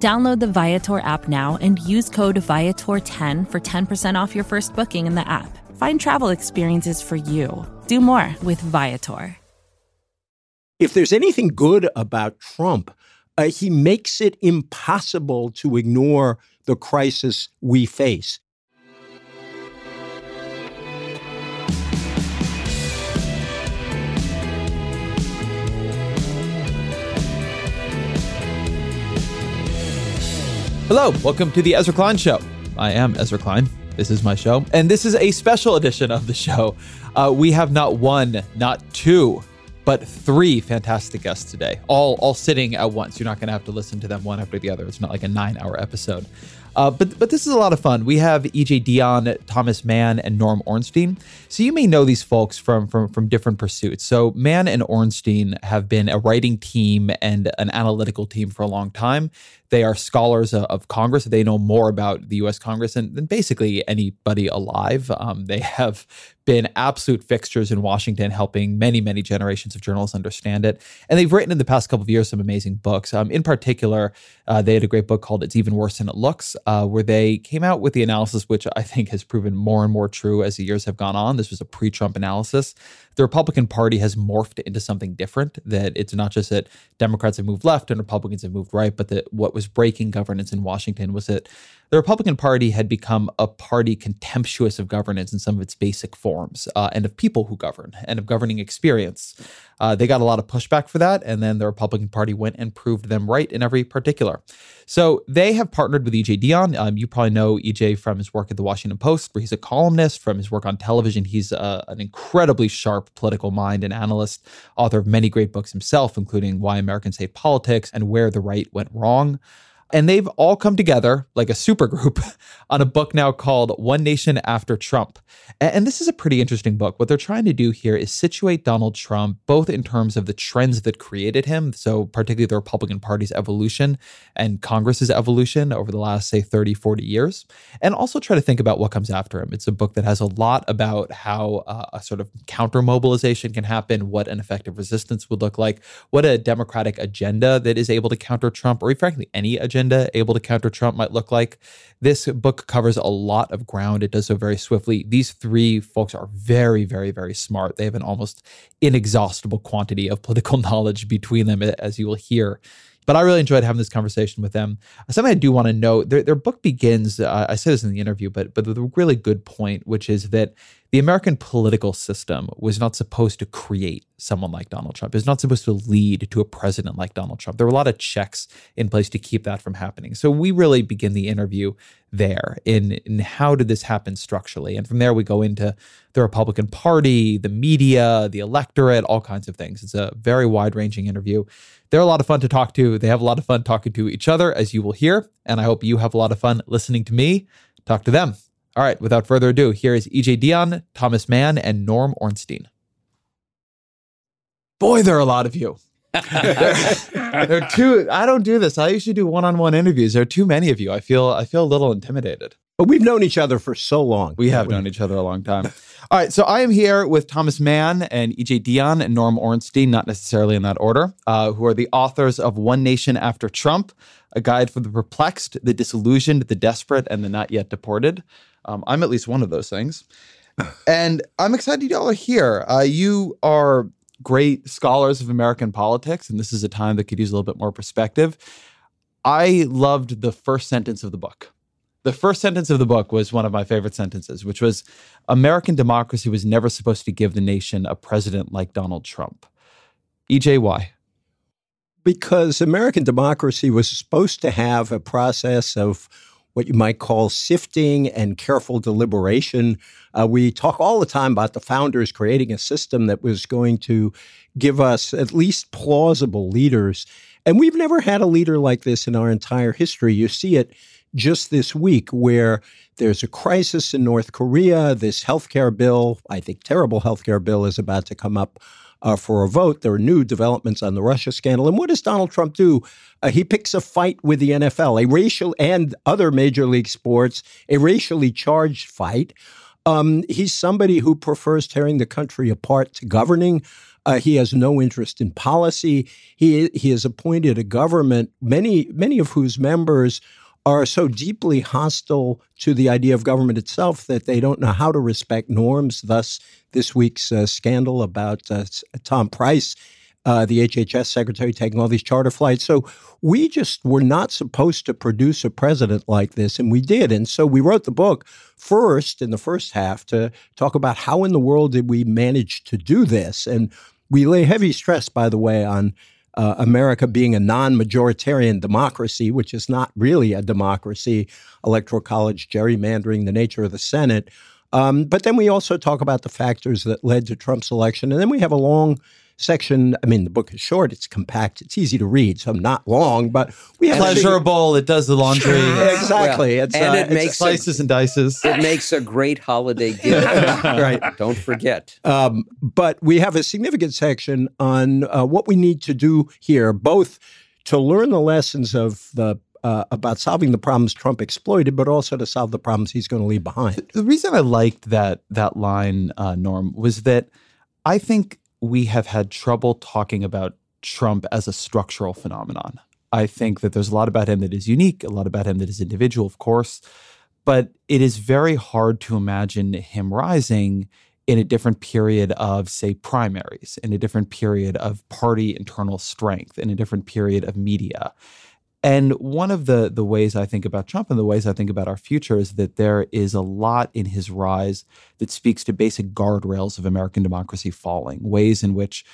Download the Viator app now and use code Viator10 for 10% off your first booking in the app. Find travel experiences for you. Do more with Viator. If there's anything good about Trump, uh, he makes it impossible to ignore the crisis we face. Hello, welcome to the Ezra Klein Show. I am Ezra Klein. This is my show, and this is a special edition of the show. Uh, we have not one, not two, but three fantastic guests today, all all sitting at once. You're not going to have to listen to them one after the other. It's not like a nine-hour episode. Uh, but but this is a lot of fun. We have EJ Dionne, Thomas Mann, and Norm Ornstein. So you may know these folks from from from different pursuits. So Mann and Ornstein have been a writing team and an analytical team for a long time. They are scholars of Congress. They know more about the U.S. Congress than, than basically anybody alive. Um, they have been absolute fixtures in Washington, helping many, many generations of journalists understand it. And they've written in the past couple of years some amazing books. Um, in particular, uh, they had a great book called "It's Even Worse Than It Looks," uh, where they came out with the analysis, which I think has proven more and more true as the years have gone on. This was a pre-Trump analysis the Republican Party has morphed into something different. That it's not just that Democrats have moved left and Republicans have moved right, but that what was breaking governance in Washington was that the Republican Party had become a party contemptuous of governance in some of its basic forms uh, and of people who govern and of governing experience. Uh, they got a lot of pushback for that, and then the Republican Party went and proved them right in every particular. So they have partnered with EJ Dionne. Um, you probably know EJ from his work at the Washington Post, where he's a columnist. From his work on television, he's uh, an incredibly sharp political mind and analyst, author of many great books himself, including Why Americans Hate Politics and Where the Right Went Wrong. And they've all come together like a supergroup on a book now called One Nation After Trump. And this is a pretty interesting book. What they're trying to do here is situate Donald Trump both in terms of the trends that created him, so particularly the Republican Party's evolution and Congress's evolution over the last, say, 30, 40 years, and also try to think about what comes after him. It's a book that has a lot about how uh, a sort of counter mobilization can happen, what an effective resistance would look like, what a democratic agenda that is able to counter Trump, or frankly, any agenda agenda able to counter Trump might look like. This book covers a lot of ground. It does so very swiftly. These three folks are very, very, very smart. They have an almost inexhaustible quantity of political knowledge between them, as you will hear. But I really enjoyed having this conversation with them. Something I do want to note: their, their book begins. Uh, I said this in the interview, but but the really good point, which is that the American political system was not supposed to create someone like Donald Trump. It was not supposed to lead to a president like Donald Trump. There were a lot of checks in place to keep that from happening. So we really begin the interview there in, in how did this happen structurally? And from there, we go into the Republican Party, the media, the electorate, all kinds of things. It's a very wide ranging interview. They're a lot of fun to talk to. They have a lot of fun talking to each other, as you will hear. And I hope you have a lot of fun listening to me talk to them. All right, without further ado, here is EJ Dionne, Thomas Mann, and Norm Ornstein. Boy, there are a lot of you. there, there are too. I don't do this. I usually do one-on-one interviews. There are too many of you. I feel. I feel a little intimidated. But we've known each other for so long. We have known each other a long time. All right, so I am here with Thomas Mann and EJ Dionne and Norm Ornstein, not necessarily in that order, uh, who are the authors of One Nation After Trump, a guide for the perplexed, the disillusioned, the desperate, and the not yet deported. Um, I'm at least one of those things. and I'm excited y'all are here. Uh, you are great scholars of American politics, and this is a time that could use a little bit more perspective. I loved the first sentence of the book. The first sentence of the book was one of my favorite sentences, which was American democracy was never supposed to give the nation a president like Donald Trump. EJ, why? Because American democracy was supposed to have a process of what you might call sifting and careful deliberation. Uh, we talk all the time about the founders creating a system that was going to give us at least plausible leaders. And we've never had a leader like this in our entire history. You see it just this week where there's a crisis in North Korea. This healthcare bill, I think terrible healthcare bill, is about to come up uh, for a vote. There are new developments on the Russia scandal. And what does Donald Trump do? Uh, he picks a fight with the NFL, a racial and other major league sports, a racially charged fight. Um, he's somebody who prefers tearing the country apart to governing. Uh, he has no interest in policy. He he has appointed a government, many many of whose members are so deeply hostile to the idea of government itself that they don't know how to respect norms. Thus, this week's uh, scandal about uh, Tom Price, uh, the HHS secretary, taking all these charter flights. So, we just were not supposed to produce a president like this, and we did. And so, we wrote the book first in the first half to talk about how in the world did we manage to do this. And we lay heavy stress, by the way, on uh, America being a non majoritarian democracy, which is not really a democracy, electoral college gerrymandering, the nature of the Senate. Um, but then we also talk about the factors that led to Trump's election. And then we have a long section. I mean, the book is short, it's compact, it's easy to read, so I'm not long, but we have pleasurable. It does the laundry. exactly. Well, and uh, it makes slices a, and dices. It makes a great holiday gift. right. Don't forget. Um, but we have a significant section on uh, what we need to do here, both to learn the lessons of the uh, about solving the problems Trump exploited, but also to solve the problems he's going to leave behind. The reason I liked that that line, uh, Norm, was that I think we have had trouble talking about Trump as a structural phenomenon. I think that there's a lot about him that is unique, a lot about him that is individual, of course, but it is very hard to imagine him rising in a different period of, say, primaries, in a different period of party internal strength, in a different period of media. And one of the the ways I think about Trump and the ways I think about our future is that there is a lot in his rise that speaks to basic guardrails of American democracy falling, ways in which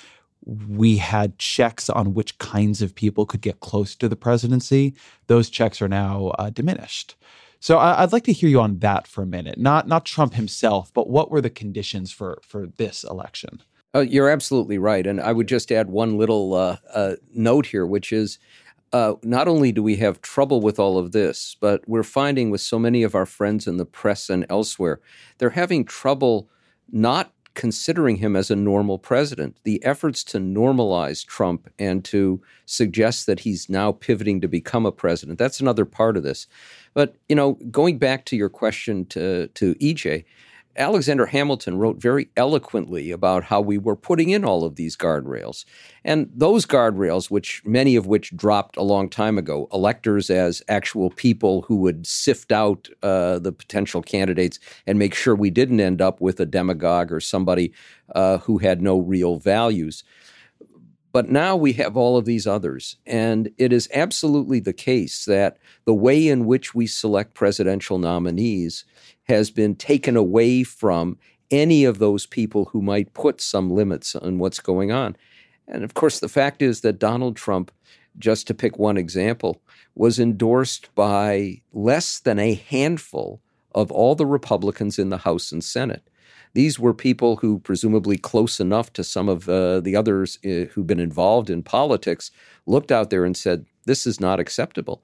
we had checks on which kinds of people could get close to the presidency. Those checks are now uh, diminished. So I, would like to hear you on that for a minute. Not not Trump himself, but what were the conditions for for this election? Uh, you're absolutely right, and I would just add one little uh, uh note here, which is uh, not only do we have trouble with all of this, but we're finding with so many of our friends in the press and elsewhere, they're having trouble not considering him as a normal president. The efforts to normalize Trump and to suggest that he's now pivoting to become a president, that's another part of this. But, you know, going back to your question to, to EJ, Alexander Hamilton wrote very eloquently about how we were putting in all of these guardrails. And those guardrails, which many of which dropped a long time ago, electors as actual people who would sift out uh, the potential candidates and make sure we didn't end up with a demagogue or somebody uh, who had no real values. But now we have all of these others. And it is absolutely the case that the way in which we select presidential nominees has been taken away from any of those people who might put some limits on what's going on. And of course, the fact is that Donald Trump, just to pick one example, was endorsed by less than a handful of all the Republicans in the House and Senate. These were people who, presumably close enough to some of uh, the others uh, who've been involved in politics, looked out there and said, This is not acceptable.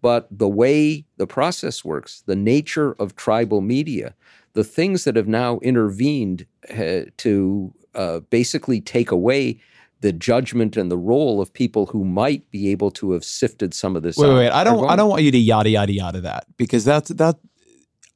But the way the process works, the nature of tribal media, the things that have now intervened uh, to uh, basically take away the judgment and the role of people who might be able to have sifted some of this. Wait, out. wait, I don't, I don't want you to yada yada yada that because that's that.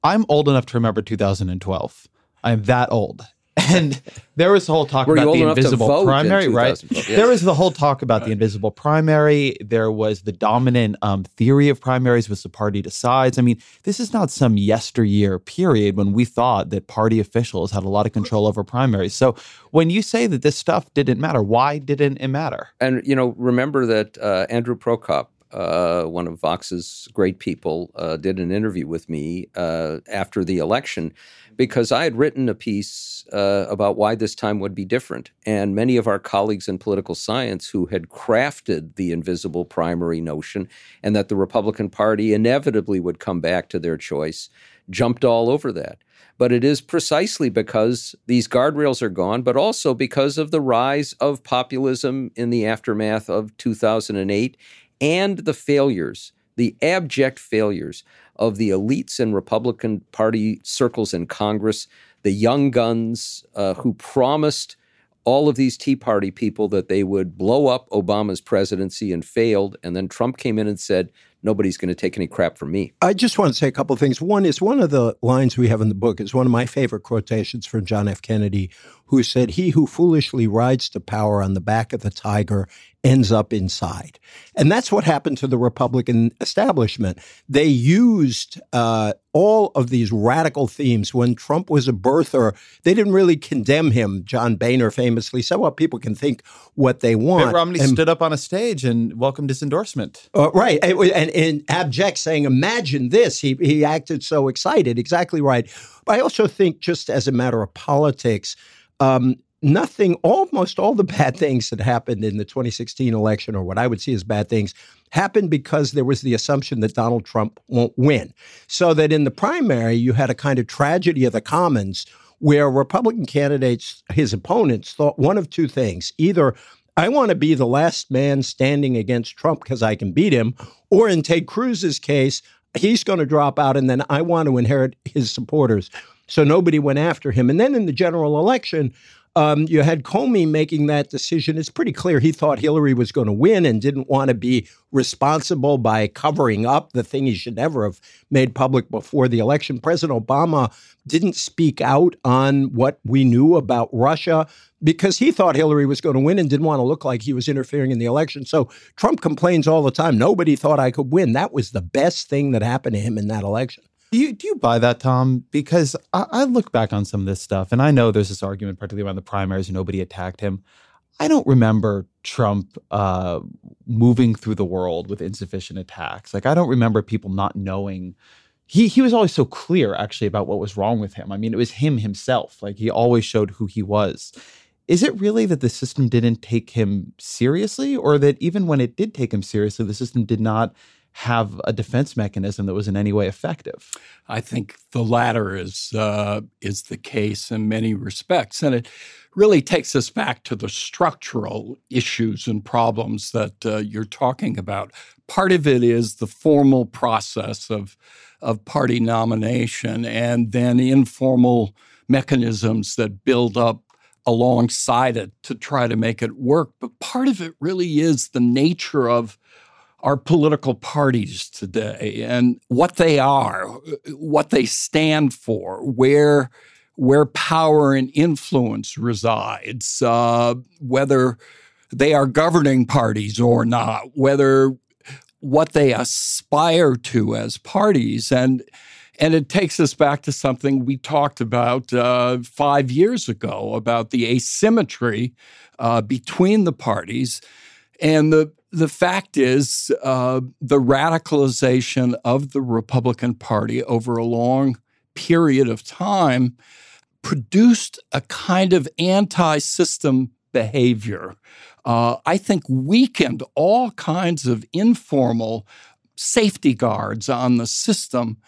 I'm old enough to remember 2012. I'm that old, and there was the whole talk Were about the invisible primary, right? Yes. There was the whole talk about the invisible primary. There was the dominant um, theory of primaries was the party decides. I mean, this is not some yesteryear period when we thought that party officials had a lot of control over primaries. So when you say that this stuff didn't matter, why didn't it matter? And you know, remember that uh, Andrew Prokop uh, one of Vox's great people, uh, did an interview with me uh, after the election because I had written a piece uh, about why this time would be different. And many of our colleagues in political science who had crafted the invisible primary notion and that the Republican Party inevitably would come back to their choice jumped all over that. But it is precisely because these guardrails are gone, but also because of the rise of populism in the aftermath of 2008 and the failures, the abject failures of the elites in Republican Party circles in Congress, the young guns uh, who promised all of these Tea Party people that they would blow up Obama's presidency and failed. And then Trump came in and said, nobody's going to take any crap from me. I just want to say a couple of things. One is one of the lines we have in the book is one of my favorite quotations from John F. Kennedy, who said, He who foolishly rides to power on the back of the tiger ends up inside. And that's what happened to the Republican establishment. They used uh, all of these radical themes. When Trump was a birther, they didn't really condemn him. John Boehner famously said, well, people can think what they want. Mitt Romney and, stood up on a stage and welcomed his endorsement. Uh, right. And, and, and abject saying, imagine this. He, he acted so excited. Exactly right. But I also think, just as a matter of politics, um, nothing, almost all the bad things that happened in the 2016 election, or what I would see as bad things, happened because there was the assumption that Donald Trump won't win. So that in the primary, you had a kind of tragedy of the commons where Republican candidates, his opponents, thought one of two things either I want to be the last man standing against Trump because I can beat him, or in Ted Cruz's case, he's going to drop out and then I want to inherit his supporters. So nobody went after him. And then in the general election, um, you had Comey making that decision. It's pretty clear he thought Hillary was going to win and didn't want to be responsible by covering up the thing he should never have made public before the election. President Obama didn't speak out on what we knew about Russia because he thought Hillary was going to win and didn't want to look like he was interfering in the election. So Trump complains all the time. Nobody thought I could win. That was the best thing that happened to him in that election. Do you do you buy that, Tom? Because I, I, look back on some of this stuff, and I know there's this argument, particularly around the primaries, nobody attacked him. I don't remember Trump uh, moving through the world with insufficient attacks. Like I don't remember people not knowing. He he was always so clear, actually, about what was wrong with him. I mean, it was him himself. Like he always showed who he was. Is it really that the system didn't take him seriously, or that even when it did take him seriously, the system did not have a defense mechanism that was in any way effective? I think the latter is uh, is the case in many respects, and it really takes us back to the structural issues and problems that uh, you're talking about. Part of it is the formal process of of party nomination, and then informal mechanisms that build up alongside it to try to make it work. But part of it really is the nature of our political parties today and what they are, what they stand for, where where power and influence resides, uh, whether they are governing parties or not, whether what they aspire to as parties, and and it takes us back to something we talked about uh, five years ago about the asymmetry uh, between the parties and the the fact is, uh, the radicalization of the Republican Party over a long period of time produced a kind of anti system behavior. Uh, I think weakened all kinds of informal safety guards on the system.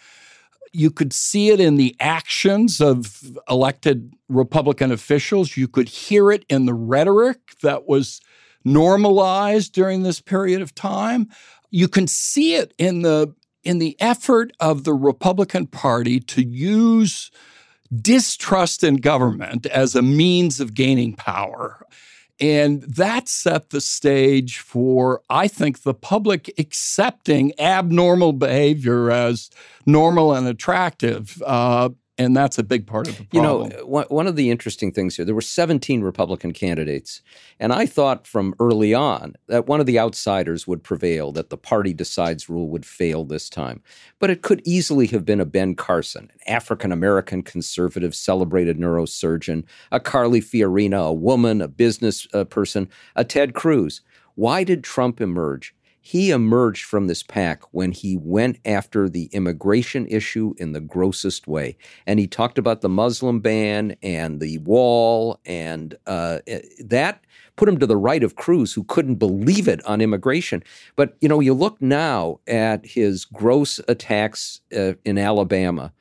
You could see it in the actions of elected Republican officials. You could hear it in the rhetoric that was normalized during this period of time. You can see it in the in the effort of the Republican Party to use distrust in government as a means of gaining power. And that set the stage for, I think, the public accepting abnormal behavior as normal and attractive. Uh, and that's a big part of the problem. You know, one of the interesting things here, there were 17 Republican candidates. And I thought from early on that one of the outsiders would prevail, that the party decides rule would fail this time. But it could easily have been a Ben Carson, an African American conservative, celebrated neurosurgeon, a Carly Fiorina, a woman, a business uh, person, a Ted Cruz. Why did Trump emerge? He emerged from this pack when he went after the immigration issue in the grossest way. And he talked about the Muslim ban and the wall, and uh, eh, that put him to the right of Cruz, who couldn't believe it on immigration. But, you know, you look now at his gross attacks uh, in Alabama.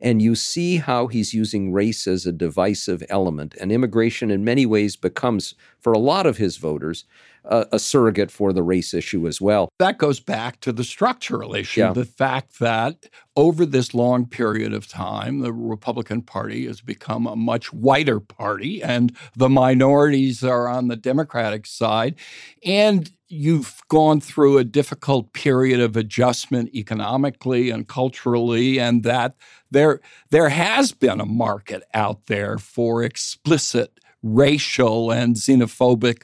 And you see how he's using race as a divisive element. And immigration, in many ways, becomes, for a lot of his voters, a, a, surrogate for the race issue as well. That goes back to the structural issue yeah. the fact that over this long period of time, the Republican Party has become a much whiter party, and the minorities are on the Democratic side. And you've gone through a difficult period of adjustment economically and culturally, and that there, there has been a market out there for explicit racial and xenophobic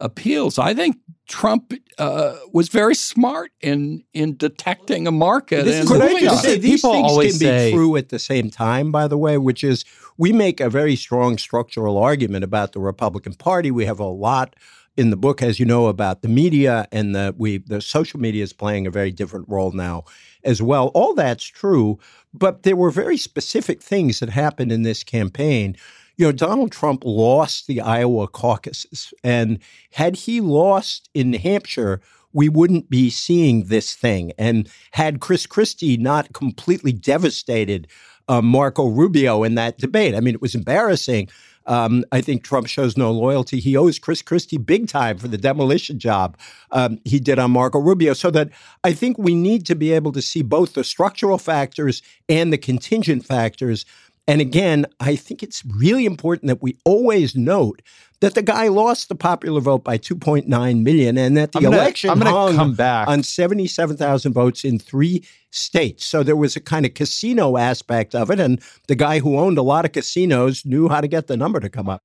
appeals. I think Trump uh, was very smart in in detecting a market. This and could I just say these People things can say, be true at the same time. By the way, which is we make a very strong structural argument about the Republican Party. We have a lot in the book, as you know, about the media and the we the social media is playing a very different role now as well. All that's true, but there were very specific things that happened in this campaign you know, Donald Trump lost the Iowa caucuses. And had he lost in New Hampshire, we wouldn't be seeing this thing. And had Chris Christie not completely devastated uh, Marco Rubio in that debate, I mean, it was embarrassing. Um, I think Trump shows no loyalty. He owes Chris Christie big time for the demolition job um, he did on Marco Rubio. So that I think we need to be able to see both the structural factors and the contingent factors and again, I think it's really important that we always note that the guy lost the popular vote by 2.9 million and that the I'm gonna, election I'm hung come back. on 77,000 votes in three states. So there was a kind of casino aspect of it. And the guy who owned a lot of casinos knew how to get the number to come up.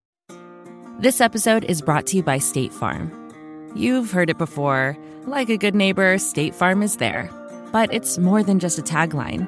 This episode is brought to you by State Farm. You've heard it before. Like a good neighbor, State Farm is there. But it's more than just a tagline.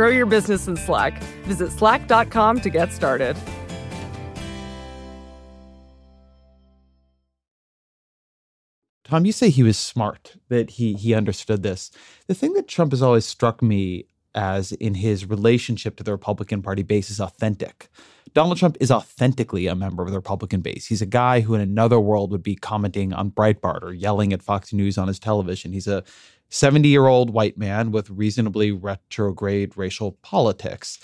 Grow your business in Slack. Visit slack.com to get started. Tom, you say he was smart, that he he understood this. The thing that Trump has always struck me as in his relationship to the Republican Party base is authentic. Donald Trump is authentically a member of the Republican base. He's a guy who in another world would be commenting on Breitbart or yelling at Fox News on his television. He's a 70 year old white man with reasonably retrograde racial politics.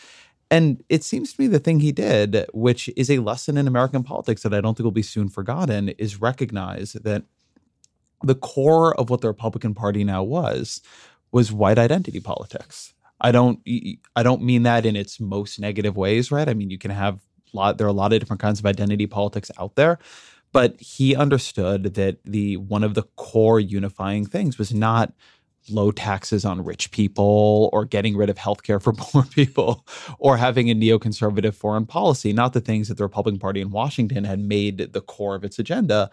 And it seems to me the thing he did, which is a lesson in American politics that I don't think will be soon forgotten, is recognize that the core of what the Republican Party now was was white identity politics. I don't I don't mean that in its most negative ways, right? I mean you can have lot there are a lot of different kinds of identity politics out there, but he understood that the one of the core unifying things was not low taxes on rich people or getting rid of healthcare for poor people or having a neoconservative foreign policy, not the things that the Republican Party in Washington had made the core of its agenda,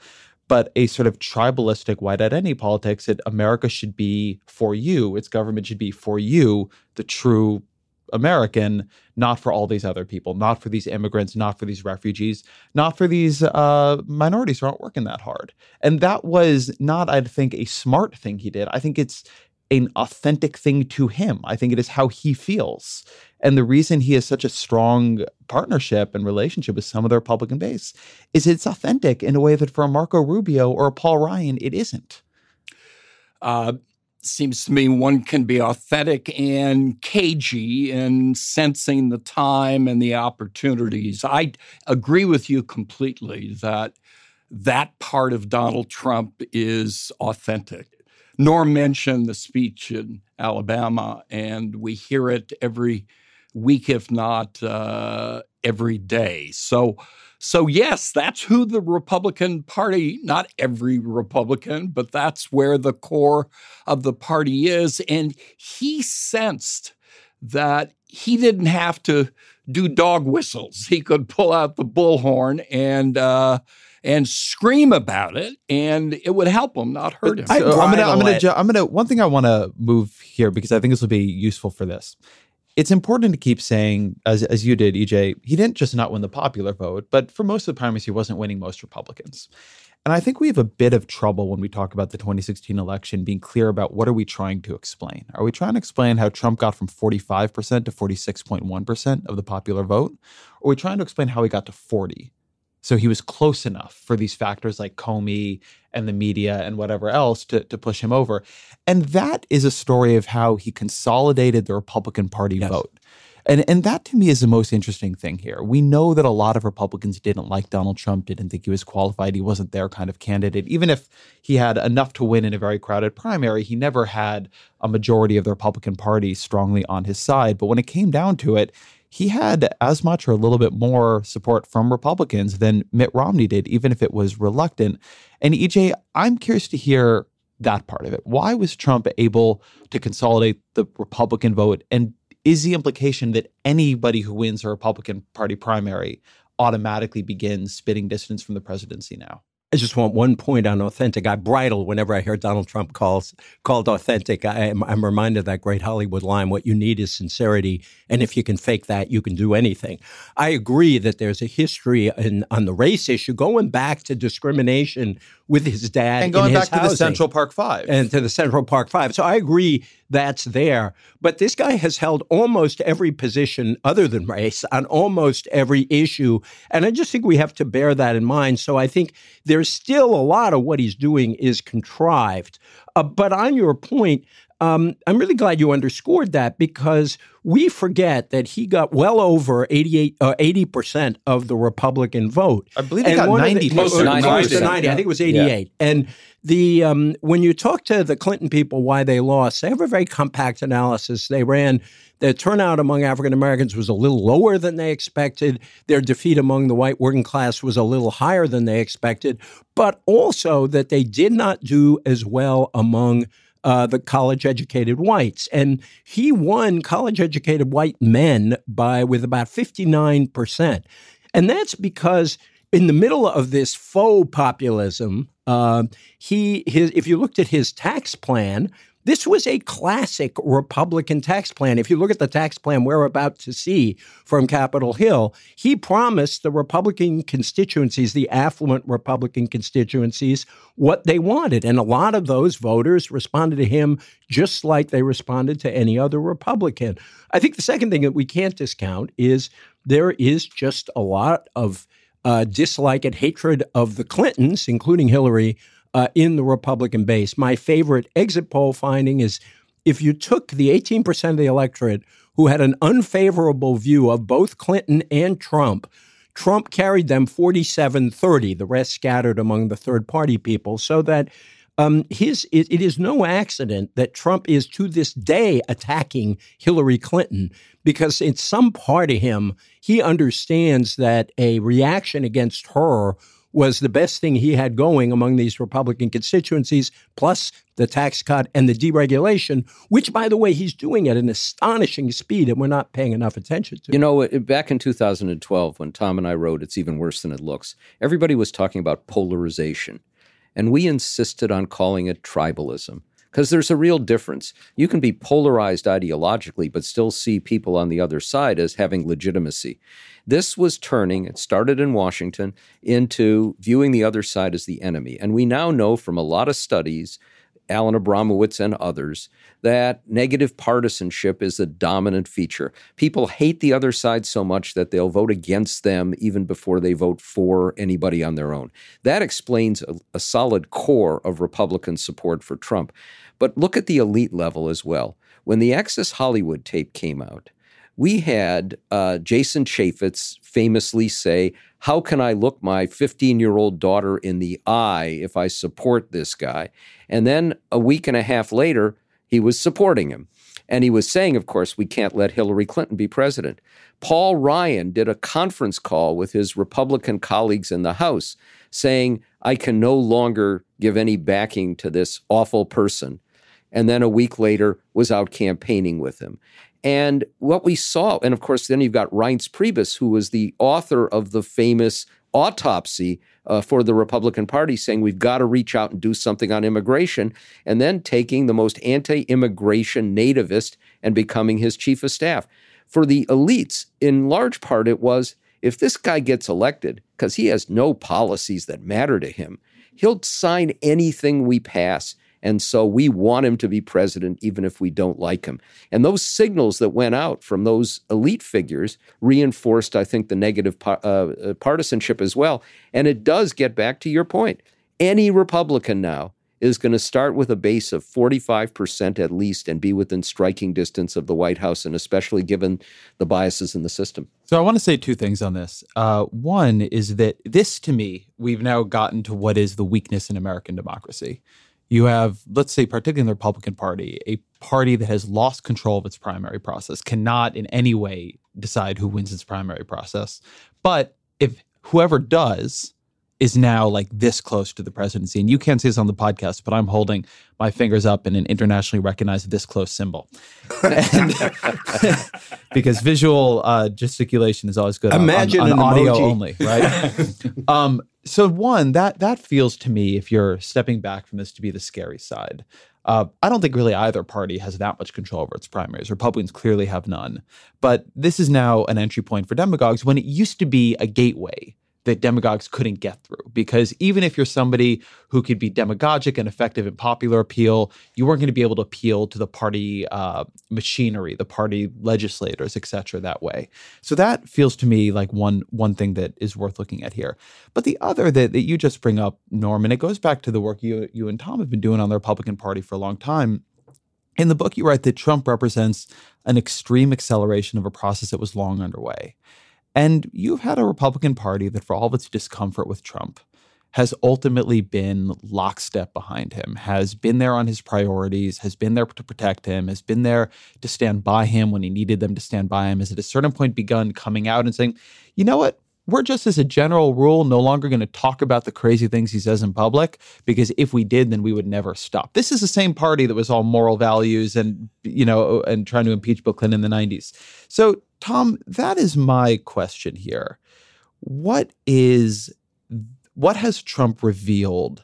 but a sort of tribalistic white identity politics that America should be for you, its government should be for you, the true American, not for all these other people, not for these immigrants, not for these refugees, not for these uh, minorities who aren't working that hard. And that was not, I think, a smart thing he did. I think it's an authentic thing to him. I think it is how he feels. And the reason he has such a strong partnership and relationship with some of the Republican base is it's authentic in a way that for a Marco Rubio or a Paul Ryan, it isn't. Uh, seems to me one can be authentic and cagey in sensing the time and the opportunities. I agree with you completely that that part of Donald Trump is authentic. Norm mention the speech in Alabama, and we hear it every week, if not uh, every day. So, so yes, that's who the Republican Party, not every Republican, but that's where the core of the party is. And he sensed that he didn't have to do dog whistles. He could pull out the bullhorn and uh, and scream about it, and it would help him, not hurt him. So I'm gonna, I'm gonna, ju- I'm gonna. One thing I want to move here because I think this will be useful for this. It's important to keep saying, as as you did, EJ. He didn't just not win the popular vote, but for most of the primaries, he wasn't winning most Republicans. And I think we have a bit of trouble when we talk about the 2016 election being clear about what are we trying to explain? Are we trying to explain how Trump got from 45% to 46.1% of the popular vote? Or are we trying to explain how he got to 40? So he was close enough for these factors like Comey and the media and whatever else to, to push him over. And that is a story of how he consolidated the Republican Party yes. vote. And, and that to me is the most interesting thing here. We know that a lot of Republicans didn't like Donald Trump, didn't think he was qualified. He wasn't their kind of candidate. Even if he had enough to win in a very crowded primary, he never had a majority of the Republican Party strongly on his side. But when it came down to it, he had as much or a little bit more support from Republicans than Mitt Romney did, even if it was reluctant. And EJ, I'm curious to hear that part of it. Why was Trump able to consolidate the Republican vote? And is the implication that anybody who wins a Republican Party primary automatically begins spitting distance from the presidency now? I just want one point on authentic. I bridle whenever I hear Donald Trump calls called authentic. I am, I'm reminded of that great Hollywood line: "What you need is sincerity, and if you can fake that, you can do anything." I agree that there's a history in, on the race issue going back to discrimination with his dad and going back to the Central Park Five and to the Central Park Five. So I agree that's there. But this guy has held almost every position other than race on almost every issue. And I just think we have to bear that in mind. So I think there's still a lot of what he's doing is contrived. Uh, but on your point, um, I'm really glad you underscored that because we forget that he got well over 88, uh, 80% of the Republican vote. I believe he got 90 the, Most 90, 90, 90. I think it was 88. Yeah. And the um, when you talk to the Clinton people why they lost, they have a very compact analysis. They ran their turnout among African Americans was a little lower than they expected. Their defeat among the white working class was a little higher than they expected, but also that they did not do as well among uh, the college educated whites. And he won college educated white men by with about 59%. And that's because in the middle of this faux populism, uh, he his if you looked at his tax plan, this was a classic Republican tax plan. If you look at the tax plan we're about to see from Capitol Hill, he promised the Republican constituencies, the affluent Republican constituencies, what they wanted. And a lot of those voters responded to him just like they responded to any other Republican. I think the second thing that we can't discount is there is just a lot of uh, dislike and hatred of the Clintons, including Hillary, uh, in the Republican base. My favorite exit poll finding is if you took the 18% of the electorate who had an unfavorable view of both Clinton and Trump, Trump carried them 47 30, the rest scattered among the third party people, so that um, his it, it is no accident that Trump is to this day attacking Hillary Clinton because in some part of him he understands that a reaction against her was the best thing he had going among these Republican constituencies, plus the tax cut and the deregulation, which, by the way, he's doing at an astonishing speed, and we're not paying enough attention to. You know, back in 2012, when Tom and I wrote It's Even Worse Than It Looks, everybody was talking about polarization. And we insisted on calling it tribalism because there's a real difference. You can be polarized ideologically, but still see people on the other side as having legitimacy. This was turning, it started in Washington, into viewing the other side as the enemy. And we now know from a lot of studies Alan Abramowitz and others that negative partisanship is a dominant feature. People hate the other side so much that they'll vote against them even before they vote for anybody on their own. That explains a, a solid core of Republican support for Trump. But look at the elite level as well. When the Access Hollywood tape came out, we had uh, Jason Chaffetz famously say, How can I look my 15 year old daughter in the eye if I support this guy? And then a week and a half later, he was supporting him. And he was saying, of course, we can't let Hillary Clinton be president. Paul Ryan did a conference call with his Republican colleagues in the House saying, I can no longer give any backing to this awful person. And then a week later was out campaigning with him. And what we saw, and of course, then you've got Reince Priebus, who was the author of the famous autopsy uh, for the Republican Party, saying we've got to reach out and do something on immigration, and then taking the most anti immigration nativist and becoming his chief of staff. For the elites, in large part, it was if this guy gets elected, because he has no policies that matter to him, he'll sign anything we pass. And so we want him to be president, even if we don't like him. And those signals that went out from those elite figures reinforced, I think, the negative uh, uh, partisanship as well. And it does get back to your point. Any Republican now is going to start with a base of 45% at least and be within striking distance of the White House, and especially given the biases in the system. So I want to say two things on this. Uh, one is that this, to me, we've now gotten to what is the weakness in American democracy you have, let's say, particularly in the Republican Party, a party that has lost control of its primary process, cannot in any way decide who wins its primary process. But if whoever does is now like this close to the presidency, and you can't see this on the podcast, but I'm holding my fingers up in an internationally recognized this close symbol. And, because visual uh, gesticulation is always good Imagine on, on, on audio emoji. only, right? um, so one that that feels to me, if you're stepping back from this, to be the scary side. Uh, I don't think really either party has that much control over its primaries. Republicans clearly have none. But this is now an entry point for demagogues when it used to be a gateway that demagogues couldn't get through. Because even if you're somebody who could be demagogic and effective in popular appeal, you weren't going to be able to appeal to the party uh, machinery, the party legislators, et cetera, that way. So that feels to me like one one thing that is worth looking at here. But the other that, that you just bring up, Norman, it goes back to the work you you and Tom have been doing on the Republican Party for a long time. In the book, you write that Trump represents an extreme acceleration of a process that was long underway. And you've had a Republican Party that, for all of its discomfort with Trump, has ultimately been lockstep behind him, has been there on his priorities, has been there to protect him, has been there to stand by him when he needed them to stand by him, has at a certain point begun coming out and saying, you know what? We're just, as a general rule, no longer going to talk about the crazy things he says in public because if we did, then we would never stop. This is the same party that was all moral values and, you know, and trying to impeach Bill Clinton in the 90s. So Tom, that is my question here. What is what has Trump revealed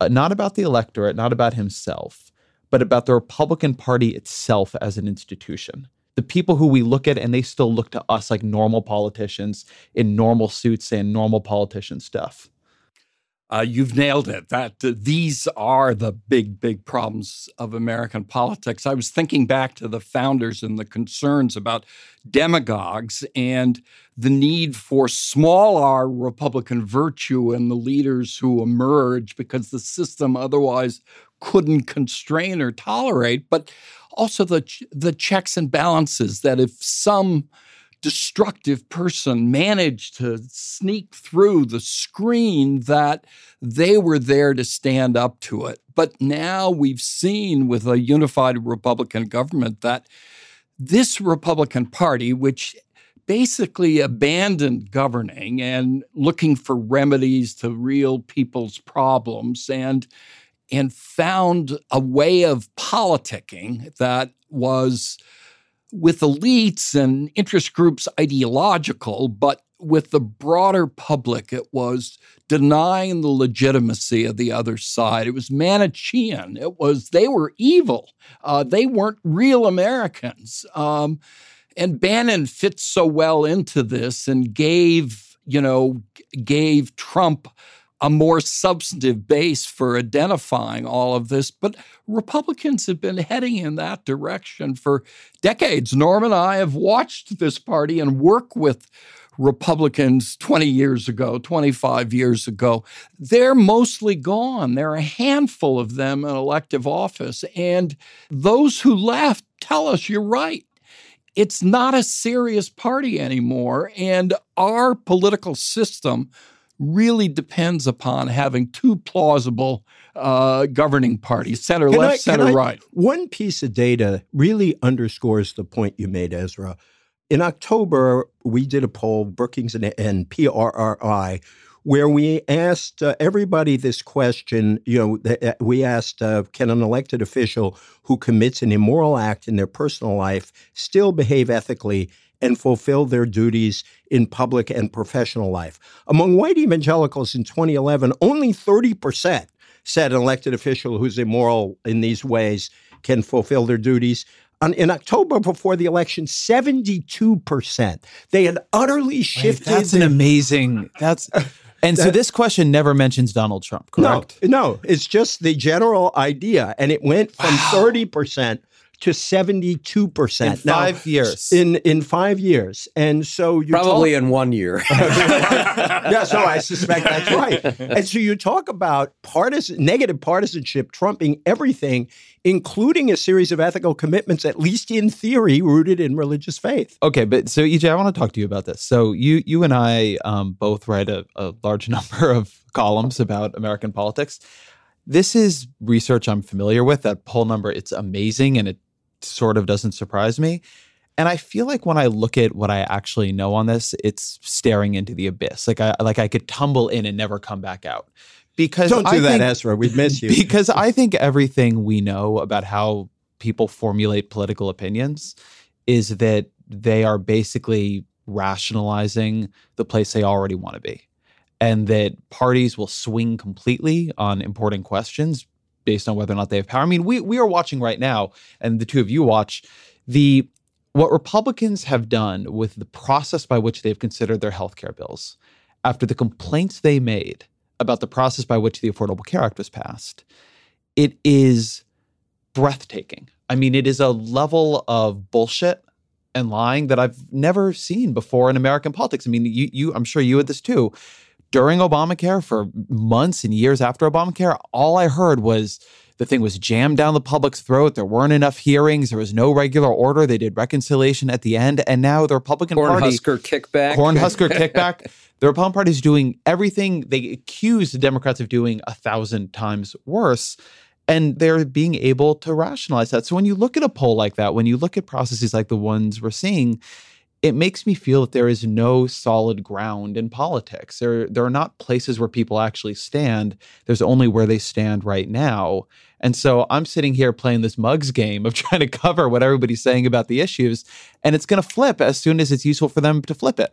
uh, not about the electorate, not about himself, but about the Republican Party itself as an institution? The people who we look at and they still look to us like normal politicians in normal suits saying normal politician stuff. Uh, you've nailed it. That uh, these are the big, big problems of American politics. I was thinking back to the founders and the concerns about demagogues and the need for small r Republican virtue and the leaders who emerge because the system otherwise couldn't constrain or tolerate, but also the the checks and balances that if some destructive person managed to sneak through the screen that they were there to stand up to it. But now we've seen with a unified Republican government that this Republican Party, which basically abandoned governing and looking for remedies to real people's problems and and found a way of politicking that was with elites and interest groups ideological, but with the broader public, it was denying the legitimacy of the other side. It was Manichean. It was they were evil. Uh, they weren't real Americans. Um, and Bannon fits so well into this and gave you know gave Trump a more substantive base for identifying all of this. But Republicans have been heading in that direction for decades. Norm and I have watched this party and work with Republicans 20 years ago, 25 years ago. They're mostly gone. There are a handful of them in elective office. And those who left tell us you're right it's not a serious party anymore. And our political system really depends upon having two plausible uh, governing parties center can left, I, center I, right. One piece of data really underscores the point you made, Ezra. In October, we did a poll, Brookings and, and PRRI, where we asked uh, everybody this question. You know, th- uh, we asked, uh, can an elected official who commits an immoral act in their personal life still behave ethically and fulfill their duties in public and professional life. Among white evangelicals in 2011, only 30% said an elected official who's immoral in these ways can fulfill their duties. in October before the election, 72%. They had utterly shifted. Wait, that's an amazing. That's and that, so this question never mentions Donald Trump, correct? No, no, it's just the general idea. And it went from wow. 30% to 72% in five now, years. in in five years. And so you probably talk, in one year. Yeah so i suspect that's right. And so you talk about partisan negative partisanship trumping everything including a series of ethical commitments at least in theory rooted in religious faith. Okay but so ej i want to talk to you about this. So you you and i um, both write a, a large number of columns about american politics. This is research I'm familiar with. That poll number, it's amazing and it sort of doesn't surprise me. And I feel like when I look at what I actually know on this, it's staring into the abyss. Like I like I could tumble in and never come back out. Because don't do I that, think, Ezra. We'd miss you. Because I think everything we know about how people formulate political opinions is that they are basically rationalizing the place they already want to be. And that parties will swing completely on important questions based on whether or not they have power. I mean, we we are watching right now, and the two of you watch the what Republicans have done with the process by which they've considered their health care bills after the complaints they made about the process by which the Affordable Care Act was passed. It is breathtaking. I mean, it is a level of bullshit and lying that I've never seen before in American politics. I mean, you, you I'm sure you had this too during Obamacare, for months and years after Obamacare, all I heard was the thing was jammed down the public's throat. There weren't enough hearings. There was no regular order. They did reconciliation at the end, and now the Republican Corn Party Husker kickback, Corn Husker kickback. The Republican Party is doing everything they accuse the Democrats of doing a thousand times worse. And they're being able to rationalize that. So when you look at a poll like that, when you look at processes like the ones we're seeing, it makes me feel that there is no solid ground in politics. There, there are not places where people actually stand. There's only where they stand right now. And so I'm sitting here playing this mugs game of trying to cover what everybody's saying about the issues, and it's going to flip as soon as it's useful for them to flip it.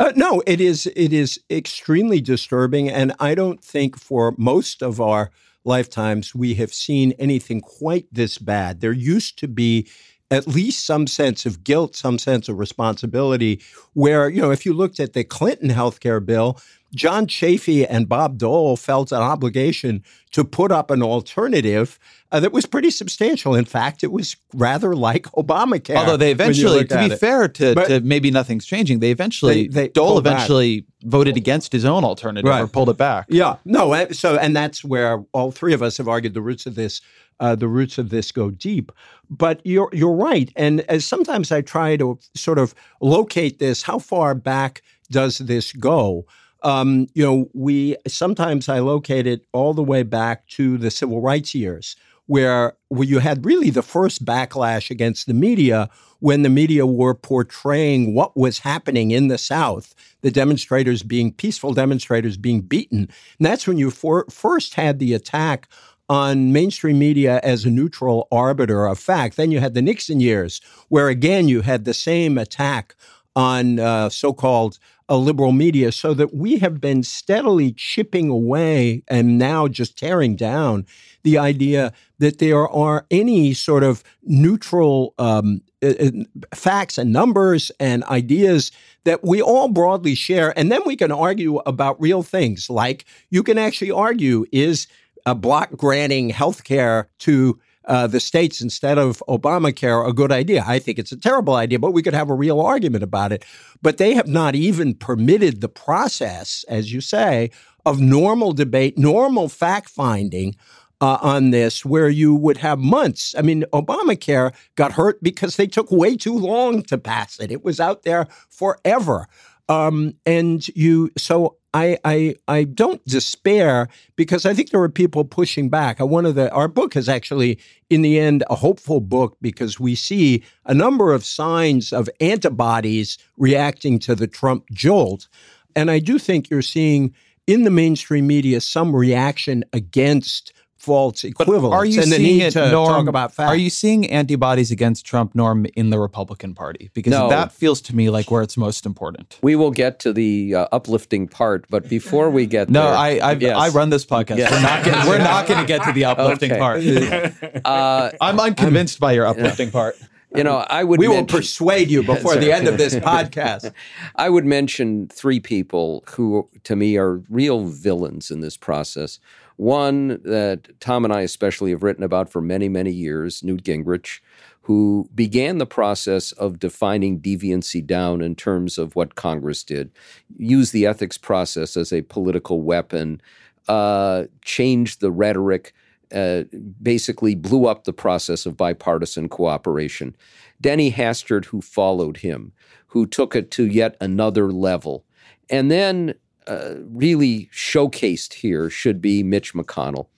Uh, no, it is it is extremely disturbing, and I don't think for most of our lifetimes we have seen anything quite this bad. There used to be at least some sense of guilt, some sense of responsibility. Where, you know, if you looked at the Clinton healthcare bill, John Chafee and Bob Dole felt an obligation to put up an alternative uh, that was pretty substantial. In fact, it was rather like Obamacare. Although they eventually, to be it. fair to, to, maybe nothing's changing, they eventually, they, they Dole eventually back. voted against his own alternative right. or pulled it back. Yeah, no. So, and that's where all three of us have argued the roots of this uh, the roots of this go deep. But you're you're right, and as sometimes I try to sort of locate this, how far back does this go? Um, you know, we sometimes I locate it all the way back to the civil rights years, where where you had really the first backlash against the media when the media were portraying what was happening in the South, the demonstrators being peaceful demonstrators being beaten. And that's when you for, first had the attack on mainstream media as a neutral arbiter of fact. Then you had the Nixon years, where again you had the same attack on uh, so called uh, liberal media, so that we have been steadily chipping away and now just tearing down the idea that there are any sort of neutral um, uh, uh, facts and numbers and ideas that we all broadly share. And then we can argue about real things like you can actually argue is a block granting health care to uh, the states instead of Obamacare a good idea. I think it's a terrible idea, but we could have a real argument about it. But they have not even permitted the process, as you say, of normal debate, normal fact finding uh, on this, where you would have months. I mean, Obamacare got hurt because they took way too long to pass it. It was out there forever. Um, and you, so I, I, I don't despair because I think there are people pushing back. One of the our book is actually in the end a hopeful book because we see a number of signs of antibodies reacting to the Trump jolt, and I do think you're seeing in the mainstream media some reaction against false equivalents. But are you seeing it, Norm, Are you seeing antibodies against Trump, Norm, in the Republican Party? Because no. that feels to me like where it's most important. We will get to the uh, uplifting part, but before we get no, there, I I, yes. I run this podcast. Yes. We're not getting, we're not going to get to the uplifting okay. part. Uh, I'm unconvinced I'm, by your uplifting part. You know, I would. We mention, will persuade you before the end of this podcast. I would mention three people who, to me, are real villains in this process. One that Tom and I especially have written about for many, many years, Newt Gingrich, who began the process of defining deviancy down in terms of what Congress did, used the ethics process as a political weapon, uh, changed the rhetoric. Uh, basically blew up the process of bipartisan cooperation. Denny Hastert, who followed him, who took it to yet another level. And then uh, really showcased here should be Mitch McConnell.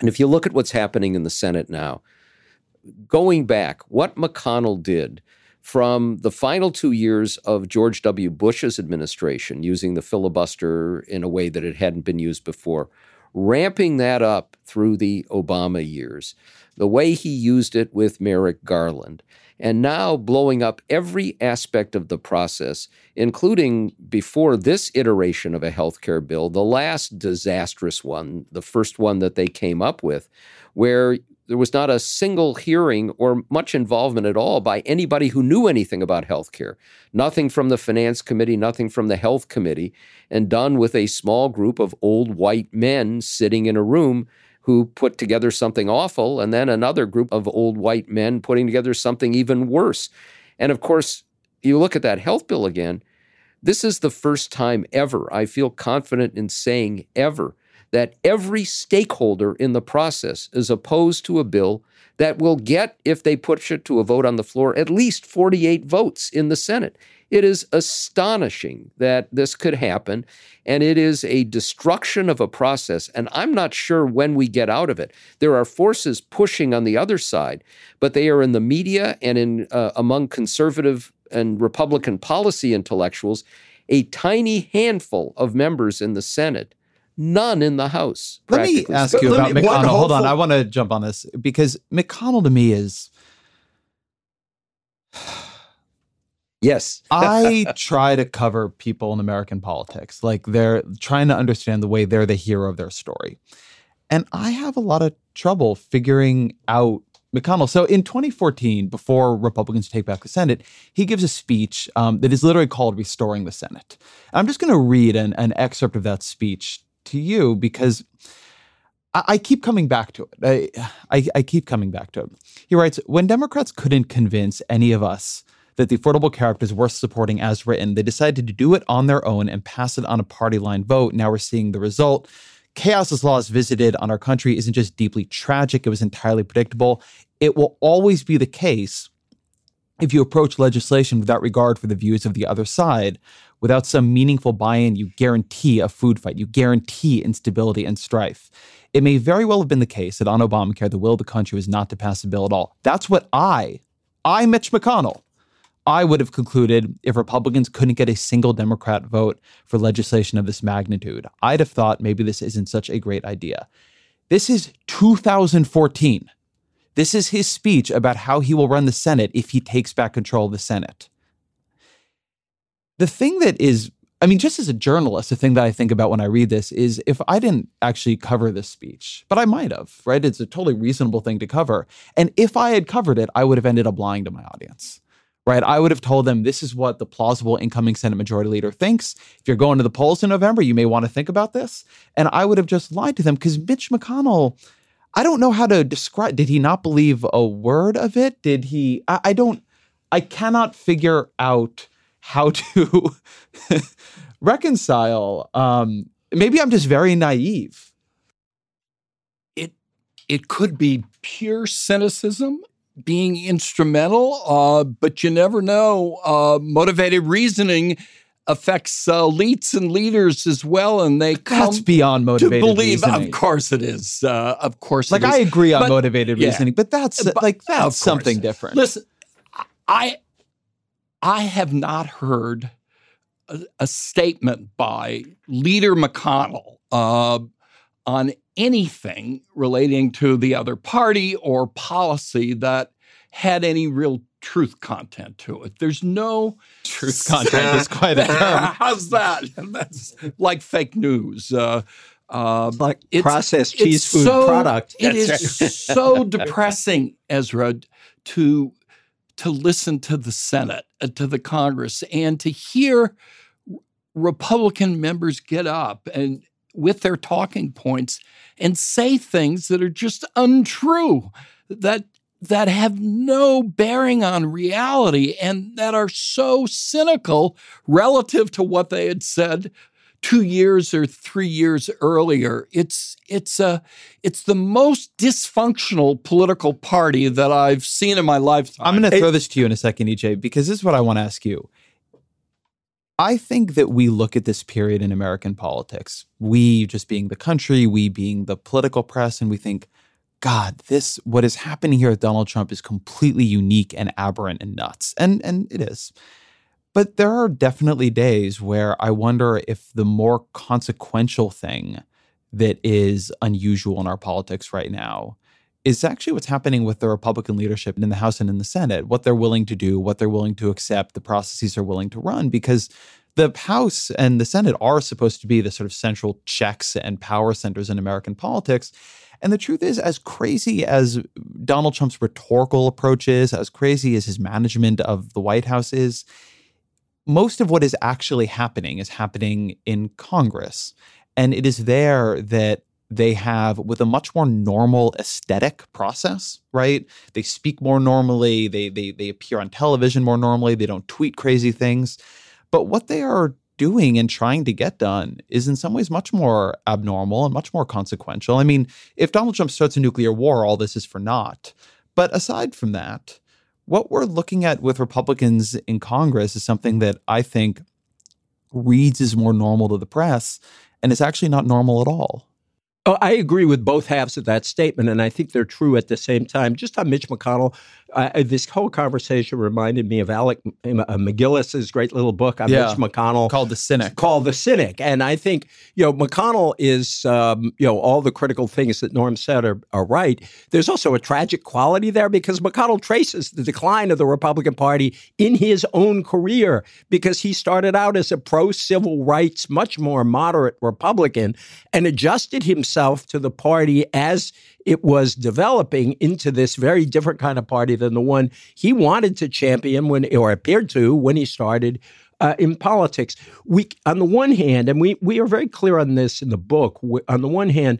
And if you look at what's happening in the Senate now, going back, what McConnell did from the final two years of George W. Bush's administration, using the filibuster in a way that it hadn't been used before, ramping that up through the Obama years, the way he used it with Merrick Garland, and now blowing up every aspect of the process, including before this iteration of a healthcare bill, the last disastrous one, the first one that they came up with, where there was not a single hearing or much involvement at all by anybody who knew anything about healthcare. Nothing from the finance committee, nothing from the health committee, and done with a small group of old white men sitting in a room who put together something awful, and then another group of old white men putting together something even worse. And of course, you look at that health bill again. This is the first time ever, I feel confident in saying ever, that every stakeholder in the process is opposed to a bill that will get, if they push it to a vote on the floor, at least 48 votes in the Senate. It is astonishing that this could happen, and it is a destruction of a process. And I'm not sure when we get out of it. There are forces pushing on the other side, but they are in the media and in uh, among conservative and Republican policy intellectuals. A tiny handful of members in the Senate none in the House. Let me ask you about me, McConnell. Hold on, I want to jump on this because McConnell to me is Yes. I try to cover people in American politics. Like they're trying to understand the way they're the hero of their story. And I have a lot of trouble figuring out McConnell. So in 2014, before Republicans take back the Senate, he gives a speech um, that is literally called Restoring the Senate. I'm just going to read an, an, excerpt of that speech to you because I, I keep coming back to it. I, I, I keep coming back to it. He writes When Democrats couldn't convince any of us that the Affordable Care Act is worth supporting as written. They decided to do it on their own and pass it on a party line vote. Now we're seeing the result. Chaos as law has visited on our country isn't just deeply tragic, it was entirely predictable. It will always be the case if you approach legislation without regard for the views of the other side, without some meaningful buy in, you guarantee a food fight, you guarantee instability and strife. It may very well have been the case that on Obamacare, the will of the country was not to pass a bill at all. That's what I, I, Mitch McConnell, I would have concluded if Republicans couldn't get a single Democrat vote for legislation of this magnitude, I'd have thought maybe this isn't such a great idea. This is 2014. This is his speech about how he will run the Senate if he takes back control of the Senate. The thing that is I mean, just as a journalist, the thing that I think about when I read this is if I didn't actually cover this speech, but I might have, right? It's a totally reasonable thing to cover. And if I had covered it, I would have ended up lying to my audience, right? I would have told them this is what the plausible incoming Senate Majority Leader thinks. If you're going to the polls in November, you may want to think about this. And I would have just lied to them because Mitch McConnell, I don't know how to describe. Did he not believe a word of it? Did he? I, I don't, I cannot figure out how to reconcile. Um, maybe I'm just very naive. It it could be pure cynicism, being instrumental, uh, but you never know. Uh, motivated reasoning affects uh, elites and leaders as well, and they That's beyond motivated to believe. reasoning. Of course, it is. Uh, of course, Like it is. I agree on But- motivated yeah. reasoning, but that's But- like that's something different. Listen, I I have not heard a, a statement by Leader McConnell uh, on anything relating to the other party or policy that had any real truth content to it. There's no Truth content is quite a term. How's that? That's like fake news. Uh, uh, like it's- processed it's cheese food so- product. It is so depressing, Ezra, to to listen to the Senate, uh, to the Congress, and to hear Republican members get up and with their talking points and say things that are just untrue, that that have no bearing on reality and that are so cynical relative to what they had said two years or three years earlier. It's it's a it's the most dysfunctional political party that I've seen in my lifetime. I'm going to throw this to you in a second, EJ, because this is what I want to ask you. I think that we look at this period in American politics, we just being the country, we being the political press, and we think, God, this what is happening here with Donald Trump is completely unique and aberrant and nuts. And and it is. But there are definitely days where I wonder if the more consequential thing that is unusual in our politics right now is actually what's happening with the Republican leadership in the House and in the Senate, what they're willing to do, what they're willing to accept, the processes they're willing to run, because the House and the Senate are supposed to be the sort of central checks and power centers in American politics. And the truth is, as crazy as Donald Trump's rhetorical approach is, as crazy as his management of the White House is, most of what is actually happening is happening in Congress. And it is there that they have with a much more normal aesthetic process, right? They speak more normally, they they they appear on television more normally, they don't tweet crazy things. But what they are doing and trying to get done is in some ways much more abnormal and much more consequential. I mean, if Donald Trump starts a nuclear war, all this is for naught. But aside from that, what we're looking at with Republicans in Congress is something that I think reads as more normal to the press and it's actually not normal at all. Oh, I agree with both halves of that statement, and I think they're true at the same time. Just on Mitch McConnell, uh, this whole conversation reminded me of Alec uh, MacGillis's great little book on Yeah. Mitch McConnell Called the cynic. called the cynic. And I think, you know, McConnell is, um, you know, all the critical things that Norm said are, are right. There's also a tragic quality there because McConnell traces the decline of the Republican Party in his own career because he started out as a pro civil rights, much more moderate Republican and adjusted himself to the party as it was developing into this very different kind of party than the one he wanted to champion when, or appeared to when he started uh, in politics. We, on the one hand, and we we are very clear on this in the book. we- On the one hand,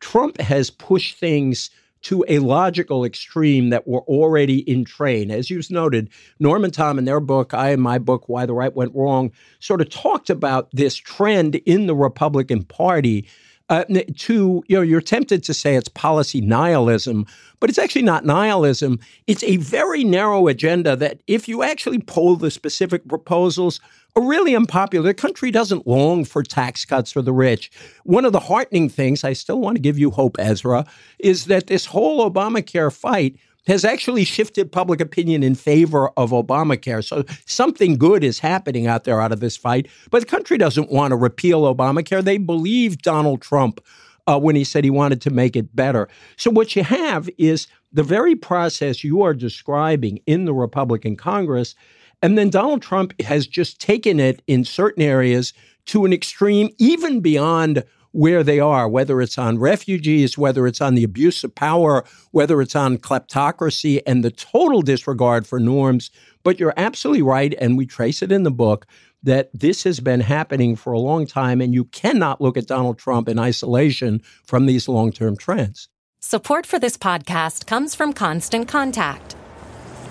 Trump has pushed things to a logical extreme that were already in train. As you've noted, Norm and Tom in their book, I in my book, Why the Right Went Wrong, sort of talked about this trend in the Republican Party uh, to, you know, you're tempted to say it's policy nihilism, but it's actually not nihilism. It's a very narrow agenda that, if you actually poll the specific proposals, are really unpopular. The country doesn't long for tax cuts for the rich. One of the heartening things, I still want to give you hope, Ezra, is that this whole Obamacare fight has actually shifted public opinion in favor of Obamacare. So something good is happening out there out of this fight. But the country doesn't want to repeal Obamacare. They believe Donald Trump uh, when he said he wanted to make it better. So what you have is the very process you are describing in the Republican Congress. And then Donald Trump has just taken it in certain areas to an extreme, even beyond where they are, whether it's on refugees, whether it's on the abuse of power, whether it's on kleptocracy and the total disregard for norms. But you're absolutely right, and we trace it in the book that this has been happening for a long time, and you cannot look at Donald Trump in isolation from these long term trends. Support for this podcast comes from Constant Contact.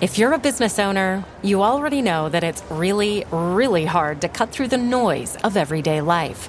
If you're a business owner, you already know that it's really, really hard to cut through the noise of everyday life.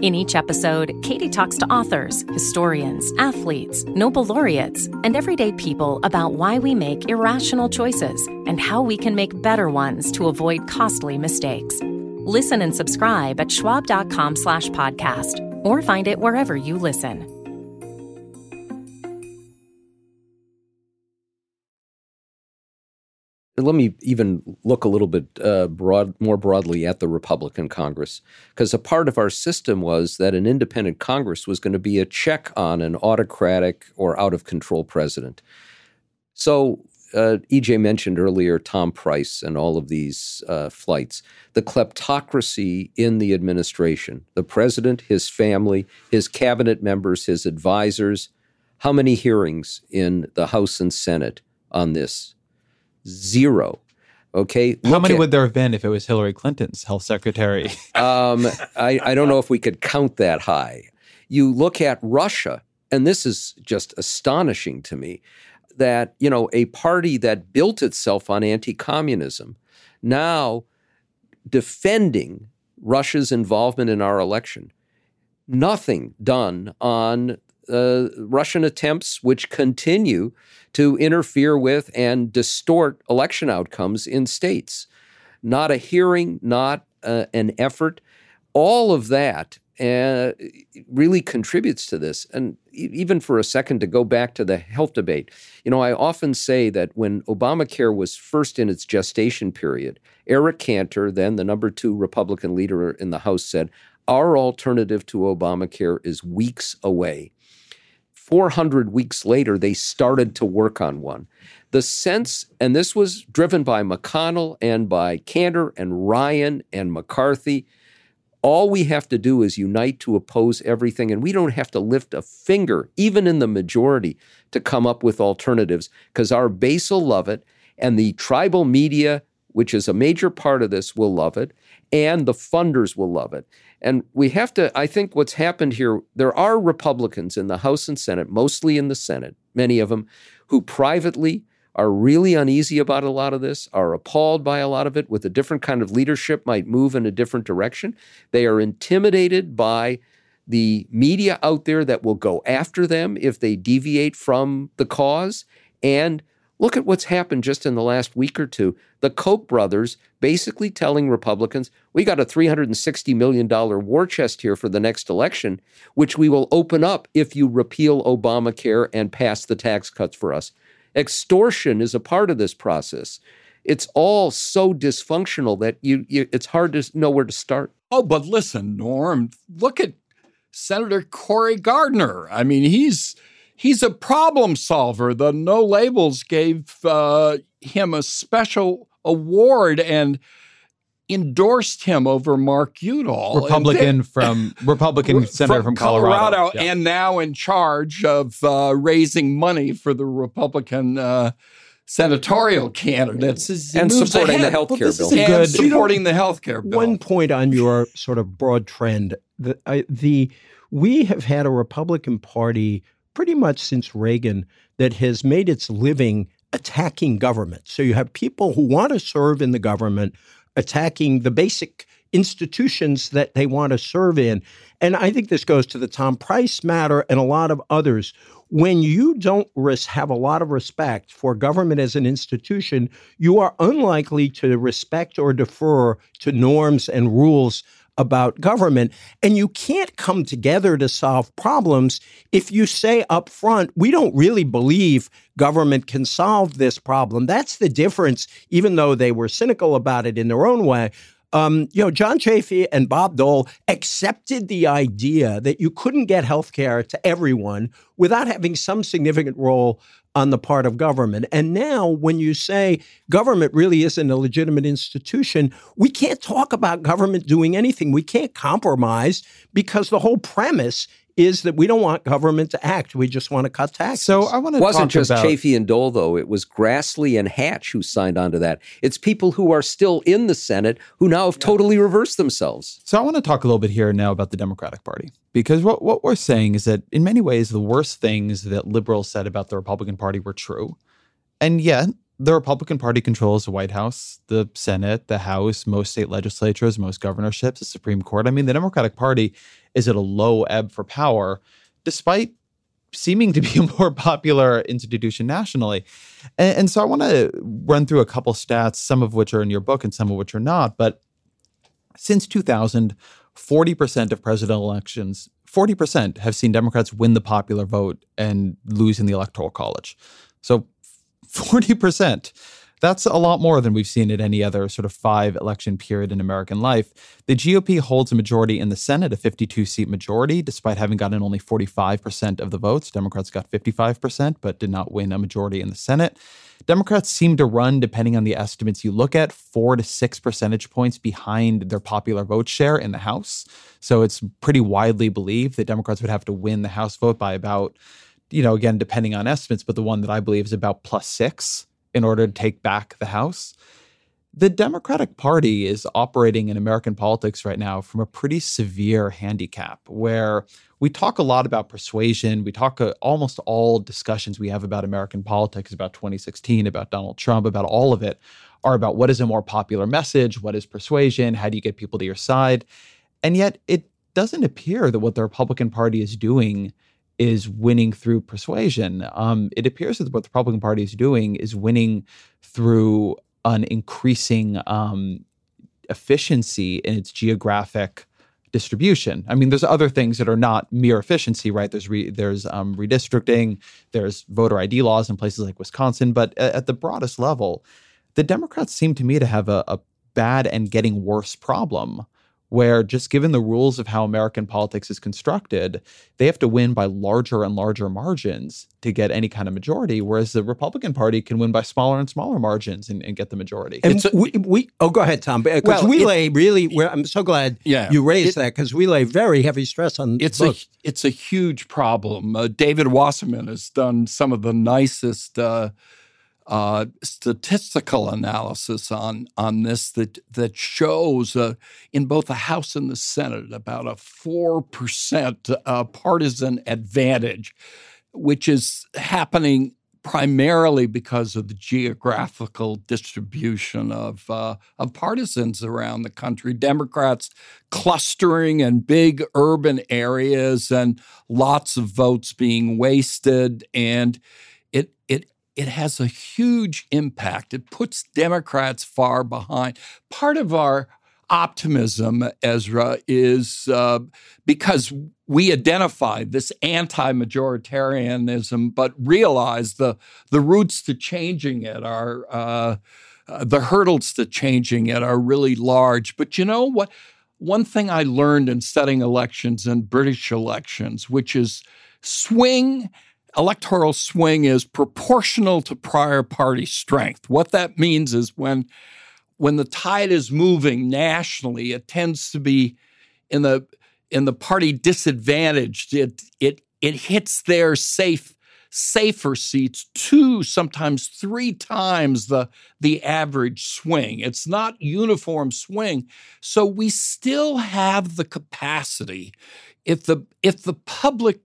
In each episode, Katie talks to authors, historians, athletes, Nobel laureates, and everyday people about why we make irrational choices and how we can make better ones to avoid costly mistakes. Listen and subscribe at schwab.com slash podcast or find it wherever you listen. Let me even look a little bit uh, broad, more broadly at the Republican Congress, because a part of our system was that an independent Congress was going to be a check on an autocratic or out of control president. So, uh, EJ mentioned earlier Tom Price and all of these uh, flights. The kleptocracy in the administration, the president, his family, his cabinet members, his advisors. How many hearings in the House and Senate on this? Zero. Okay. How Look many at- would there have been if it was Hillary Clinton's health secretary? um, I, I don't know if we could count that high. You look at Russia, and this is just astonishing to me that, you know, a party that built itself on anti communism now defending Russia's involvement in our election. Nothing done on uh, Russian attempts, which continue to interfere with and distort election outcomes in states. Not a hearing, not uh, an effort. All of that uh, really contributes to this. And even for a second to go back to the health debate, you know, I often say that when Obamacare was first in its gestation period, Eric Cantor, then the number two Republican leader in the House, said, Our alternative to Obamacare is weeks away. 400 weeks later, they started to work on one. The sense, and this was driven by McConnell and by Cantor and Ryan and McCarthy. All we have to do is unite to oppose everything, and we don't have to lift a finger, even in the majority, to come up with alternatives because our base will love it, and the tribal media, which is a major part of this, will love it, and the funders will love it. And we have to, I think what's happened here, there are Republicans in the House and Senate, mostly in the Senate, many of them, who privately are really uneasy about a lot of this, are appalled by a lot of it, with a different kind of leadership might move in a different direction. They are intimidated by the media out there that will go after them if they deviate from the cause. And look at what's happened just in the last week or two. The Koch brothers basically telling Republicans, we got a $360 million war chest here for the next election, which we will open up if you repeal Obamacare and pass the tax cuts for us. Extortion is a part of this process. it's all so dysfunctional that you, you it's hard to know where to start. Oh, but listen, Norm, look at Senator Cory Gardner. I mean, he's he's a problem solver. The No Labels gave uh, him a special award and endorsed him over Mark Udall, Republican from Republican senator from, from Colorado, Colorado yeah. and now in charge of uh, raising money for the Republican. Uh, senatorial candidates and supporting ahead. the health care well, bill. And supporting the health care bill. One point on your sort of broad trend: the, uh, the we have had a Republican Party pretty much since Reagan that has made its living attacking government. So you have people who want to serve in the government attacking the basic institutions that they want to serve in. And I think this goes to the Tom Price matter and a lot of others. When you don't have a lot of respect for government as an institution, you are unlikely to respect or defer to norms and rules about government. And you can't come together to solve problems if you say up front, we don't really believe government can solve this problem. That's the difference, even though they were cynical about it in their own way. Um, you know, John Chafee and Bob Dole accepted the idea that you couldn't get health care to everyone without having some significant role on the part of government. And now, when you say government really isn't a legitimate institution, we can't talk about government doing anything. We can't compromise because the whole premise is that we don't want government to act. We just want to cut taxes. So I want to It wasn't just about... Chafee and Dole though. It was Grassley and Hatch who signed on to that. It's people who are still in the Senate who now have yeah. totally reversed themselves. So I want to talk a little bit here now about the Democratic Party because what what we're saying is that in many ways the worst things that liberals said about the Republican Party were true, and yet the Republican Party controls the White House, the Senate, the House, most state legislatures, most governorships, the Supreme Court. I mean, the Democratic Party is at a low ebb for power, despite seeming to be a more popular institution nationally. And, and so I want to run through a couple stats, some of which are in your book and some of which are not. But since 2000, 40% of presidential elections, 40% have seen Democrats win the popular vote and lose in the Electoral College. So 40%. That's a lot more than we've seen at any other sort of five election period in American life. The GOP holds a majority in the Senate, a 52 seat majority, despite having gotten only 45% of the votes. Democrats got 55%, but did not win a majority in the Senate. Democrats seem to run, depending on the estimates you look at, four to six percentage points behind their popular vote share in the House. So it's pretty widely believed that Democrats would have to win the House vote by about you know, again, depending on estimates, but the one that I believe is about plus six in order to take back the House. The Democratic Party is operating in American politics right now from a pretty severe handicap where we talk a lot about persuasion. We talk uh, almost all discussions we have about American politics, about 2016, about Donald Trump, about all of it are about what is a more popular message, what is persuasion, how do you get people to your side. And yet it doesn't appear that what the Republican Party is doing is winning through persuasion. Um, it appears that what the Republican Party is doing is winning through an increasing um, efficiency in its geographic distribution. I mean, there's other things that are not mere efficiency, right? There's re, there's um, redistricting, there's voter ID laws in places like Wisconsin, but at, at the broadest level, the Democrats seem to me to have a, a bad and getting worse problem where just given the rules of how American politics is constructed, they have to win by larger and larger margins to get any kind of majority, whereas the Republican Party can win by smaller and smaller margins and, and get the majority. And a, we, we, oh, go ahead, Tom. Because well, we it, lay really, I'm so glad yeah, you raised it, that because we lay very heavy stress on it's book. a it's a huge problem. Uh, David Wasserman has done some of the nicest. Uh, uh, statistical analysis on on this that that shows uh, in both the House and the Senate about a four percent uh, partisan advantage, which is happening primarily because of the geographical distribution of uh, of partisans around the country. Democrats clustering in big urban areas and lots of votes being wasted and it has a huge impact. It puts Democrats far behind. Part of our optimism, Ezra, is uh, because we identify this anti-majoritarianism, but realize the the roots to changing it are. Uh, uh, the hurdles to changing it are really large. But you know what? One thing I learned in studying elections and British elections, which is swing electoral swing is proportional to prior party strength. What that means is when when the tide is moving nationally, it tends to be in the in the party disadvantaged. It it it hits their safe safer seats two, sometimes three times the the average swing. It's not uniform swing. So we still have the capacity if the if the public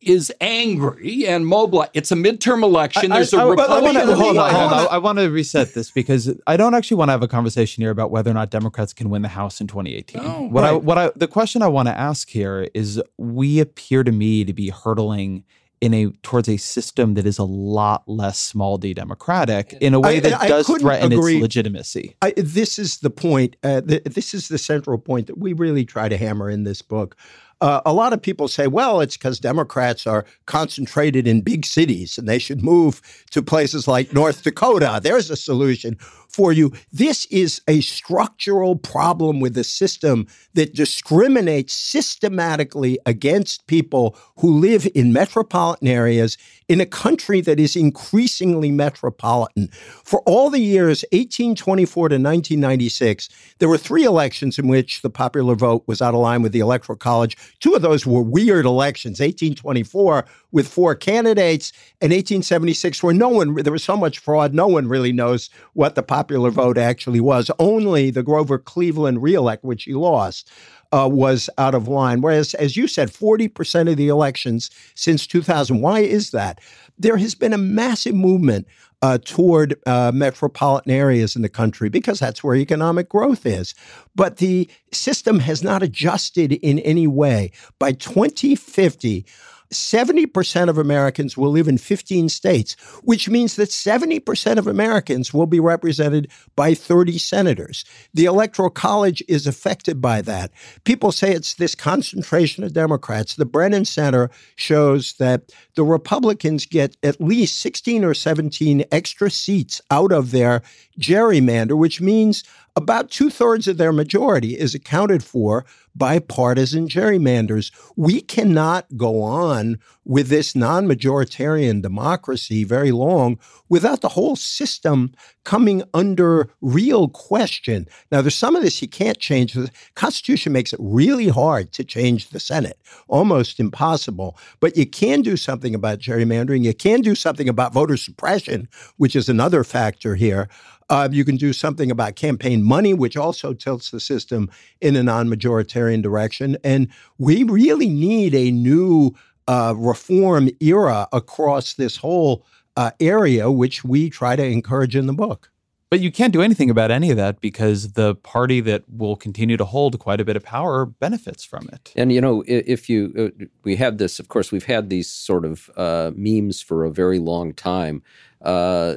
is angry and mobilized. It's a midterm election. There's a Republican. I, hold on, hold on. I want to reset this because I don't actually want to have a conversation here about whether or not Democrats can win the House in 2018. No, what right. I, what I, the question I want to ask here is: We appear to me to be hurtling in a towards a system that is a lot less small d democratic in a way I, that I, does threaten agree. its legitimacy. I, this is the point. Uh, the, this is the central point that we really try to hammer in this book. Uh, a lot of people say, well, it's because Democrats are concentrated in big cities and they should move to places like North Dakota. There's a solution for you. This is a structural problem with the system that discriminates systematically against people who live in metropolitan areas in a country that is increasingly metropolitan. For all the years 1824 to 1996, there were three elections in which the popular vote was out of line with the Electoral College. Two of those were weird elections 1824 with four candidates, and 1876 where no one, there was so much fraud, no one really knows what the popular vote actually was. Only the Grover Cleveland reelect, which he lost. Uh, was out of line. Whereas, as you said, 40% of the elections since 2000. Why is that? There has been a massive movement uh, toward uh, metropolitan areas in the country because that's where economic growth is. But the system has not adjusted in any way. By 2050, 70% of Americans will live in 15 states, which means that 70% of Americans will be represented by 30 senators. The Electoral College is affected by that. People say it's this concentration of Democrats. The Brennan Center shows that the Republicans get at least 16 or 17 extra seats out of their gerrymander, which means about two thirds of their majority is accounted for by partisan gerrymanders. We cannot go on with this non majoritarian democracy very long without the whole system coming under real question. Now, there's some of this you can't change. The Constitution makes it really hard to change the Senate, almost impossible. But you can do something about gerrymandering. You can do something about voter suppression, which is another factor here. Uh, you can do something about campaign money, which also tilts the system in a non majoritarian direction. And we really need a new uh, reform era across this whole uh, area, which we try to encourage in the book. But you can't do anything about any of that because the party that will continue to hold quite a bit of power benefits from it. And you know, if you uh, we had this, of course, we've had these sort of uh, memes for a very long time. Uh,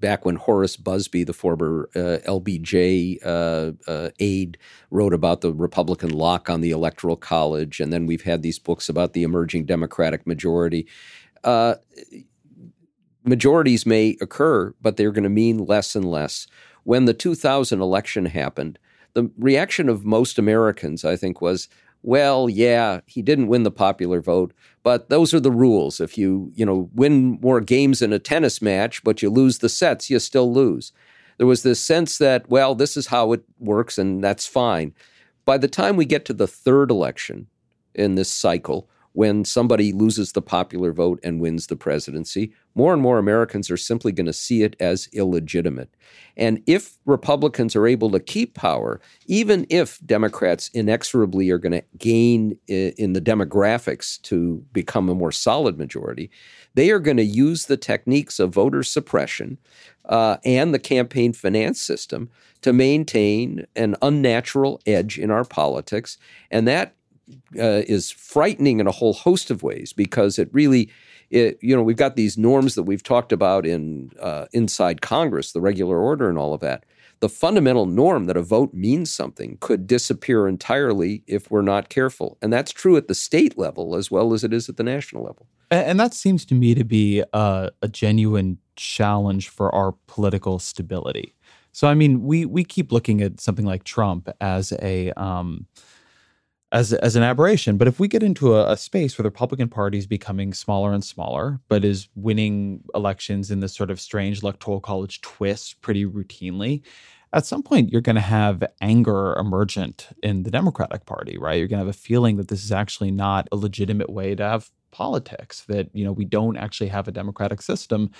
back when Horace Busby, the former uh, LBJ uh, uh, aide, wrote about the Republican lock on the Electoral College, and then we've had these books about the emerging Democratic majority majorities may occur, but they're going to mean less and less. When the 2000 election happened, the reaction of most Americans, I think, was, well, yeah, he didn't win the popular vote, but those are the rules. If you, you know, win more games in a tennis match, but you lose the sets, you still lose. There was this sense that, well, this is how it works and that's fine. By the time we get to the third election in this cycle, when somebody loses the popular vote and wins the presidency, more and more Americans are simply going to see it as illegitimate. And if Republicans are able to keep power, even if Democrats inexorably are going to gain in the demographics to become a more solid majority, they are going to use the techniques of voter suppression uh, and the campaign finance system to maintain an unnatural edge in our politics. And that uh, is frightening in a whole host of ways because it really, it, you know, we've got these norms that we've talked about in uh, inside Congress, the regular order, and all of that. The fundamental norm that a vote means something could disappear entirely if we're not careful, and that's true at the state level as well as it is at the national level. And, that seems to me to be a, a genuine challenge for our political stability So I mean, we we keep looking at something like Trump as a um, as as an aberration. But if we get into a, a, space where the Republican Party is becoming smaller and smaller, but is winning elections in this sort of strange electoral college twist pretty routinely, at some point you're going to have anger emergent in the Democratic Party, right? You're going to have a feeling that this is actually not a legitimate way to have politics. That you know we don't actually have a democratic system,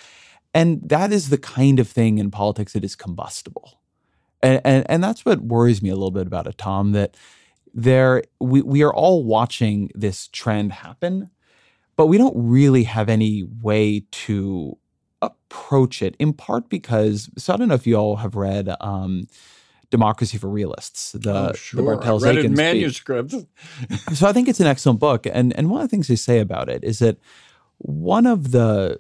and that is the kind of thing in politics that is combustible. And, and, and that's what worries me a little bit about it, Tom. That there we, we are all watching this trend happen, but we don't really have any way to approach it, in part because so I don't know if you all have read um, Democracy for Realists, the, oh, sure. the Bartels I read it manuscript. so I think it's an excellent book. And and one of the things they say about it is that one of the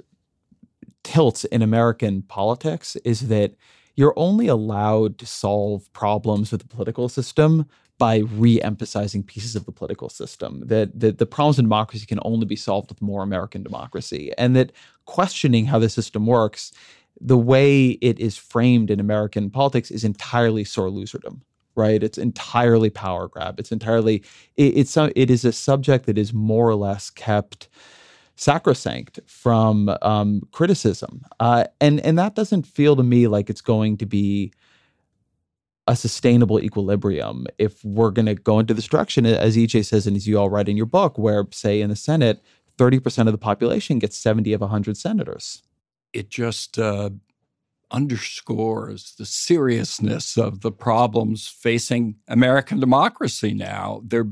tilts in American politics is that you're only allowed to solve problems with the political system by re-emphasizing pieces of the political system that, that the problems in democracy can only be solved with more american democracy and that questioning how the system works the way it is framed in american politics is entirely sore loserdom right? It's entirely power grab. It's entirely it, it's it is a subject that is more or less kept sacrosanct from um, criticism. Uh, and and that doesn't feel to me like it's going to be a sustainable equilibrium if we're going to go into this direction, as EJ says, and as you all write in your book, where, say, in the Senate, 30% of the population gets 70 of 100 senators. It just uh, underscores the seriousness of the problems facing American democracy now. They're,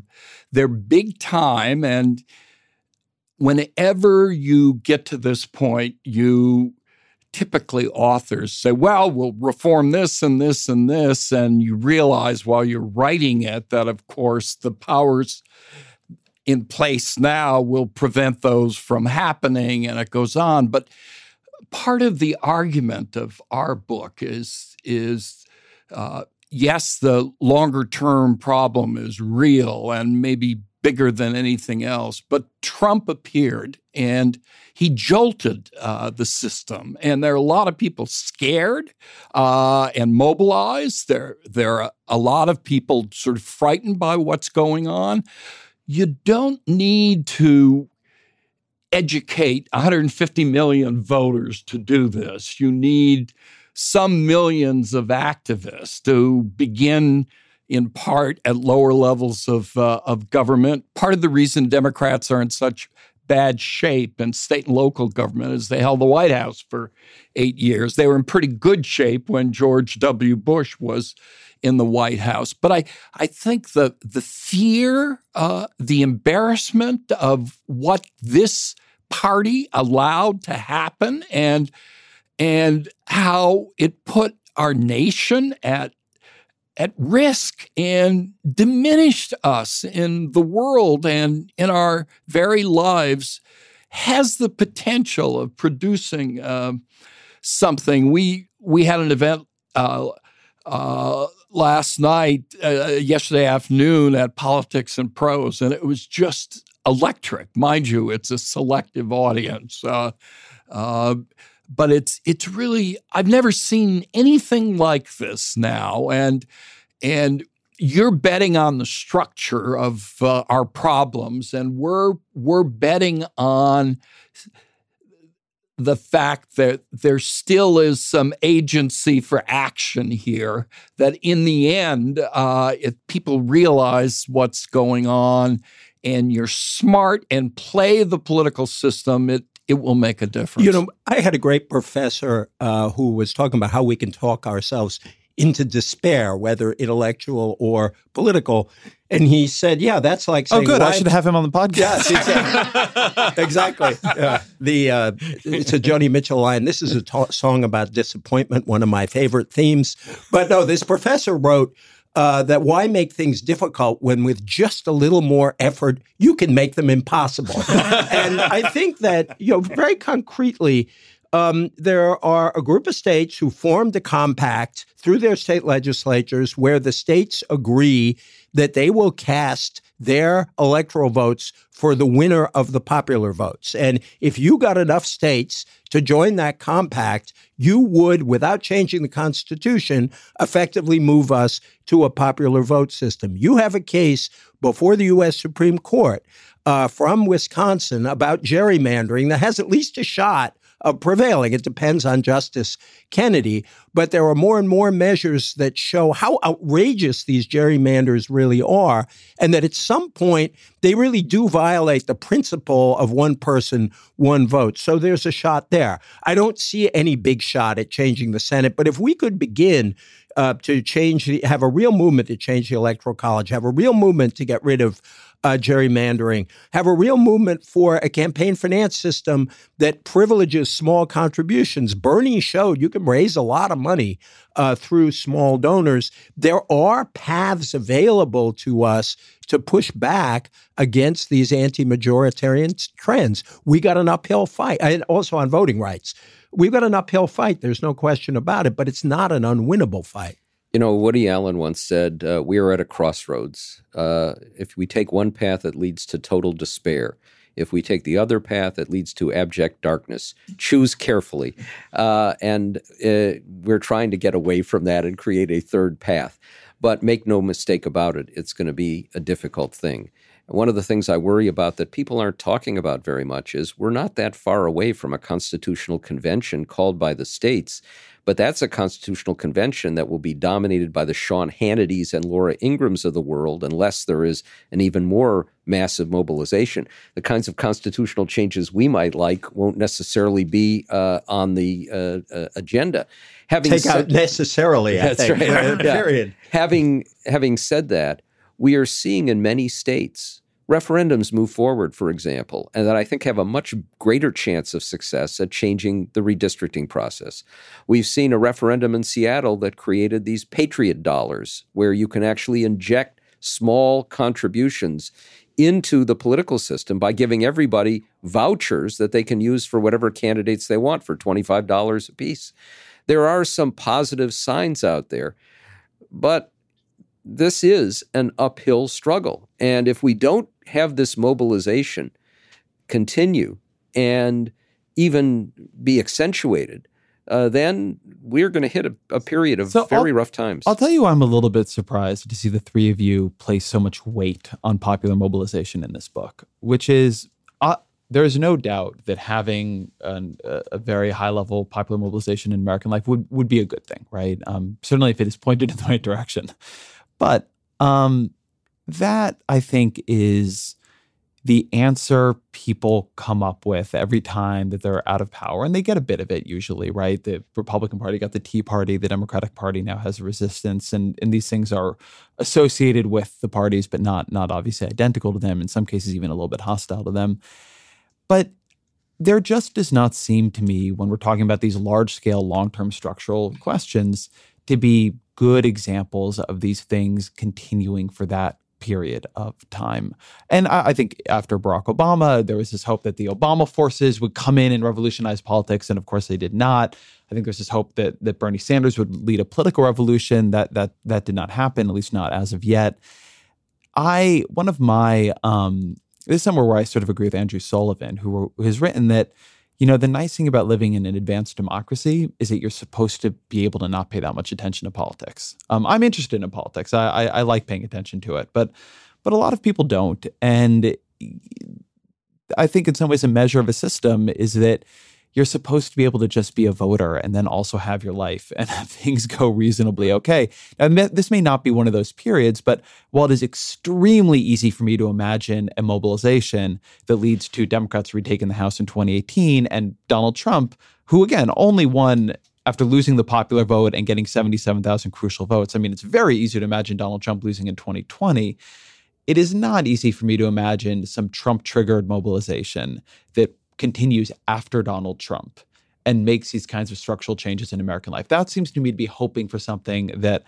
they're big time. And whenever you get to this point, you typically authors say, well, we'll reform this and this and this. And you realize while you're writing it that, of course, the powers in place now will prevent those from happening. And it goes on. But part of the argument of our book is, is uh, yes, the longer term problem is real and maybe bigger than anything else. But Trump appeared and he jolted uh, the system. And there are a lot of people scared uh, and mobilized. There, there are a lot of people sort of frightened by what's going on. You don't need to educate 150 million voters to do this. You need some millions of activists to begin in part at lower levels of uh, of government. Part of the reason Democrats are in such bad shape in state and local government is they held the White House for eight years. They were in pretty good shape when George W. Bush was in the White House. But I, I think the the fear, uh, the embarrassment of what this party allowed to happen, and and how it put our nation at at risk and diminished us in the world and in our very lives has the potential of producing uh, something. We we had an event uh, uh, last night, uh, yesterday afternoon at Politics and Prose, and it was just electric. Mind you, it's a selective audience. But it's it's really I've never seen anything like this now, and and you're betting on the structure of uh, our problems, and we're we're betting on the fact that there still is some agency for action here. That in the end, uh, if people realize what's going on and you're smart and play the political system, it it will make a difference. You know, I had a great professor uh, who was talking about how we can talk ourselves into despair, whether intellectual or political. And he said, "Yeah, that's like oh, saying, oh, good. I should have him on the podcast." Yes, exactly. exactly. the uh, it's a Joni Mitchell line. This is a ta- song about disappointment, one of my favorite themes. But no, this professor wrote. Uh, that why make things difficult when with just a little more effort you can make them impossible? And i think that you know very concretely um, there are a group of states who formed a compact through their state legislatures where the states agree that they will cast their electoral votes for the winner of the popular votes. And if you got enough states to join that compact, you would, without changing the Constitution, effectively move us to a popular vote system. You have a case before the U.S. Supreme Court uh, from Wisconsin about gerrymandering that has at least a shot of prevailing. It depends on Justice Kennedy. But there are more and more measures that show how outrageous these gerrymanders really are, and that at some point they really do violate the principle of one person, one vote. So there's a shot there. I don't see any big shot at changing the Senate, but if we could begin uh, to change, the, have a real movement to change the Electoral College, have a real movement to get rid of uh, gerrymandering, have a real movement for a campaign finance system that privileges small contributions. Bernie showed you can raise a lot of money uh, through small donors. There are paths available to us to push back against these anti majoritarian trends. We got an uphill fight, and also on voting rights. We've got an uphill fight. There's no question about it, but it's not an unwinnable fight. You know, Woody Allen once said, uh, We are at a crossroads. Uh, if we take one path, it leads to total despair. If we take the other path, it leads to abject darkness. Choose carefully. Uh, and uh, we're trying to get away from that and create a third path. But make no mistake about it, it's going to be a difficult thing. one of the things I worry about that people aren't talking about very much is we're not that far away from a constitutional convention called by the states but that's a constitutional convention that will be dominated by the Sean Hannitys and Laura Ingrahams of the world unless there is an even more massive mobilization. The kinds of constitutional changes we might like won't necessarily be uh, on the uh, uh, agenda. Having Take said, out necessarily, I think. Right. Period. Having having said that, we are seeing in many states referendums move forward, for example, and that I think have a much greater chance of success at changing the redistricting process. We've seen a referendum in Seattle that created these Patriot dollars, where you can actually inject small contributions into the political system by giving everybody vouchers that they can use for whatever candidates they want for $25 a piece. There are some positive signs out there, but this is an uphill struggle. And if we don't have this mobilization continue and even be accentuated, uh, then we're going to hit a, a, period of so very I'll, rough times. I'll tell you, I'm a little bit surprised to see the three of you place so much weight on popular mobilization in this book, which is uh, there's no doubt that having an, a very high level popular mobilization in American life would, would be a good thing, right? Um, certainly if it is pointed in the right direction. But um, that I think is the answer people come up with every time that they're out of power. And they get a bit of it usually, right? The Republican Party got the Tea Party, the Democratic Party now has resistance, and, and these things are associated with the parties, but not not obviously identical to them, in some cases even a little bit hostile to them. But there just does not seem to me, when we're talking about these large scale, long term structural questions, to be good examples of these things continuing for that period of time. And I, I, think after Barack Obama, there was this hope that the Obama forces would come in and revolutionize politics, and of course they did not. I think there's this hope that that Bernie Sanders would lead a political revolution. That that that did not happen, at least not as of yet. I one of my um, this is somewhere where I sort of agree with Andrew Sullivan, who, who has written that you know, the nice thing about living in an advanced democracy is that you're supposed to be able to not pay that much attention to politics. Um, I'm interested in politics. I, I, I like paying attention to it, but but a lot of people don't. And I think in some ways a measure of a system is that you're supposed to be able to just be a voter and then also have your life and have things go reasonably okay. Now, this may not be one of those periods, but while it is extremely easy for me to imagine a mobilization that leads to Democrats retaking the House in 2018 and Donald Trump, who again only won after losing the popular vote and getting 77,000 crucial votes. I mean, it's very easy to imagine Donald Trump losing in 2020 it is not easy for me to imagine some Trump triggered mobilization that continues after Donald Trump and makes these kinds of structural changes in American life. That seems to me to be hoping for something that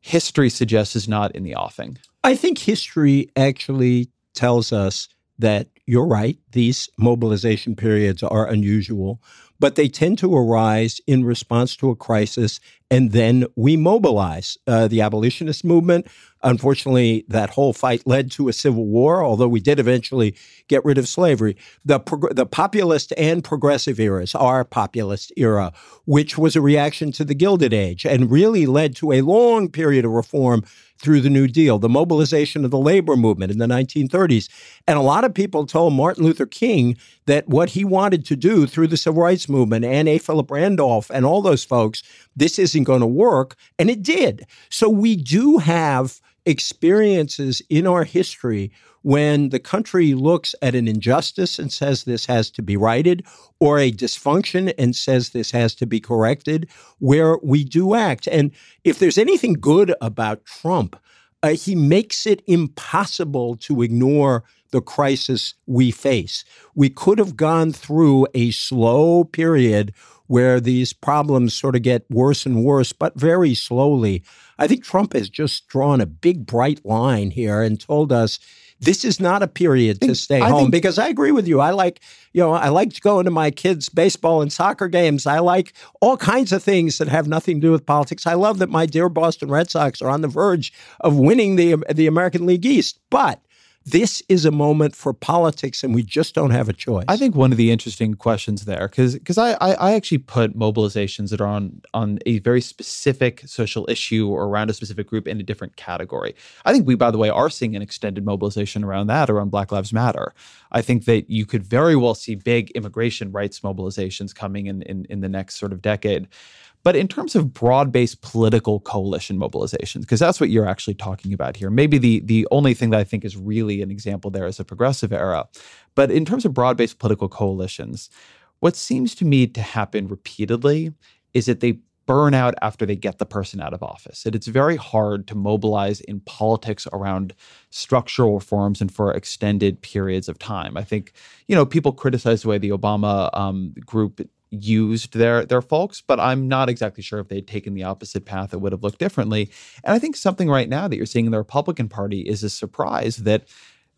history suggests is not in the offing. I think history actually tells us that you're right, these mobilization periods are unusual, but they tend to arise in response to a crisis and then we mobilize. Uh, the abolitionist movement, unfortunately, that whole fight led to a civil war, although we did eventually get rid of slavery. The, prog- the populist and progressive eras, our populist era, which was a reaction to the Gilded Age and really led to a long period of reform through the New Deal, the mobilization of the labor movement in the 1930s. And a lot of people told Martin Luther King that what he wanted to do through the civil rights movement and A. Philip Randolph and all those folks, this isn't going to work. And it did. So we do have experiences in our history when the country looks at an injustice and says this has to be righted, or a dysfunction and says this has to be corrected, where we do act. And if there's anything good about Trump, uh, he makes it impossible to ignore the crisis we face. We could have gone through a slow period where these problems sort of get worse and worse, but very slowly. I think Trump has just drawn a big, bright line here and told us this is not a period to stay I home think, because I agree with you. I like, you know, I like going to my kids' baseball and soccer games. I like all kinds of things that have nothing to do with politics. I love that my dear Boston Red Sox are on the verge of winning the the American League East. But this is a moment for politics and we just don't have a choice. I think one of the interesting questions there, because because I, I, I actually put mobilizations that are on on a very specific social issue or around a specific group in a different category. I think we, by the way, are seeing an extended mobilization around that, around Black Lives Matter. I think that you could very well see big immigration rights mobilizations coming in in, in the next sort of decade. But in terms of broad-based political coalition mobilizations, because that's what you're actually talking about here. Maybe the the only thing that I think is really an example there is a progressive era. But in terms of broad-based political coalitions, what seems to me to happen repeatedly is that they burn out after they get the person out of office. And it's very hard to mobilize in politics around structural reforms and for extended periods of time. I think, you know, people criticize the way the Obama um, group used their their folks, but I'm not exactly sure if they'd taken the opposite path, it would have looked differently. And I think something right now that you're seeing in the Republican Party is a surprise that,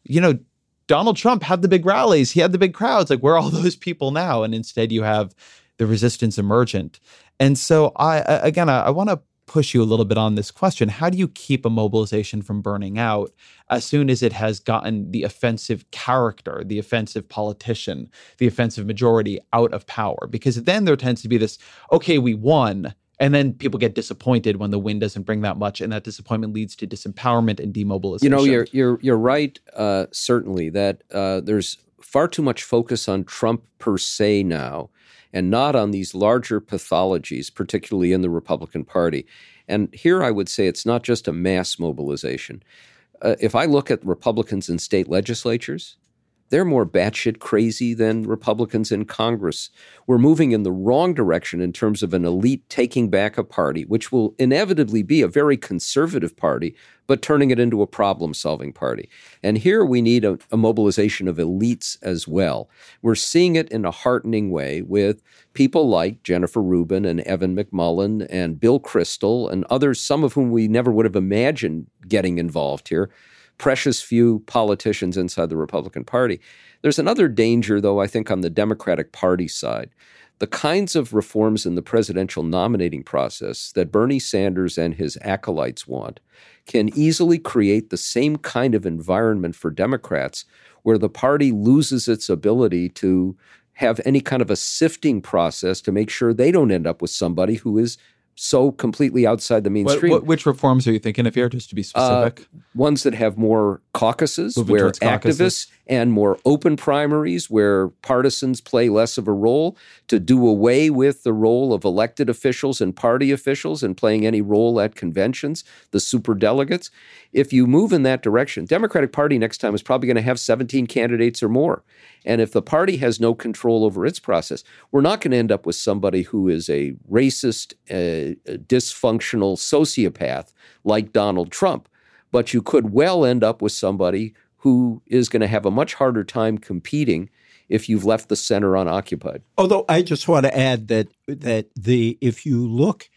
you know, Donald Trump had the big rallies, he had the big crowds. Like, where are all those people now? And instead, you have the resistance emergent. And so, I again, I, I want to push you a little bit on this question. How do you keep a mobilization from burning out as soon as it has gotten the offensive character, the offensive politician, the offensive majority out of power? Because then there tends to be this okay, we won. And then people get disappointed when the win doesn't bring that much, and that disappointment leads to disempowerment and demobilization. You know, you're you're you're right. Uh, certainly, that uh, there's far too much focus on Trump per se now, and not on these larger pathologies, particularly in the Republican Party. And here I would say it's not just a mass mobilization. Uh, if I look at Republicans in state legislatures, they're more batshit crazy than Republicans in Congress. We're moving in the wrong direction in terms of an elite taking back a party, which will inevitably be a very conservative party, but turning it into a problem solving party. And here we need a, a, mobilization of elites as well. We're seeing it in a heartening way with people like Jennifer Rubin and Evan McMullin and Bill Kristol and others, some of whom we never would have imagined getting involved here precious few politicians inside the Republican Party. There's another danger, though, I think, on the Democratic Party side. The kinds of reforms in the presidential nominating process that Bernie Sanders and his acolytes want can easily create the same kind of environment for Democrats where the party loses its ability to have any kind of a sifting process to make sure they don't end up with somebody who is so completely outside the mainstream. What, what, which reforms are you thinking of here, just to be specific? Uh, ones that have more caucuses, where activists and more open primaries, where partisans play less of a role, to do away with the role of elected officials and party officials and playing any role at conventions, the super delegates. If you move in that direction, Democratic Party next time is probably going to have 17 candidates or more. And if the party has no control over its process, we're not going to end up with somebody who is a racist, uh, dysfunctional sociopath like Donald Trump. But you could well end up with somebody who is going to have a much harder time competing if you've left the center unoccupied. Although I just want to add that that the if you look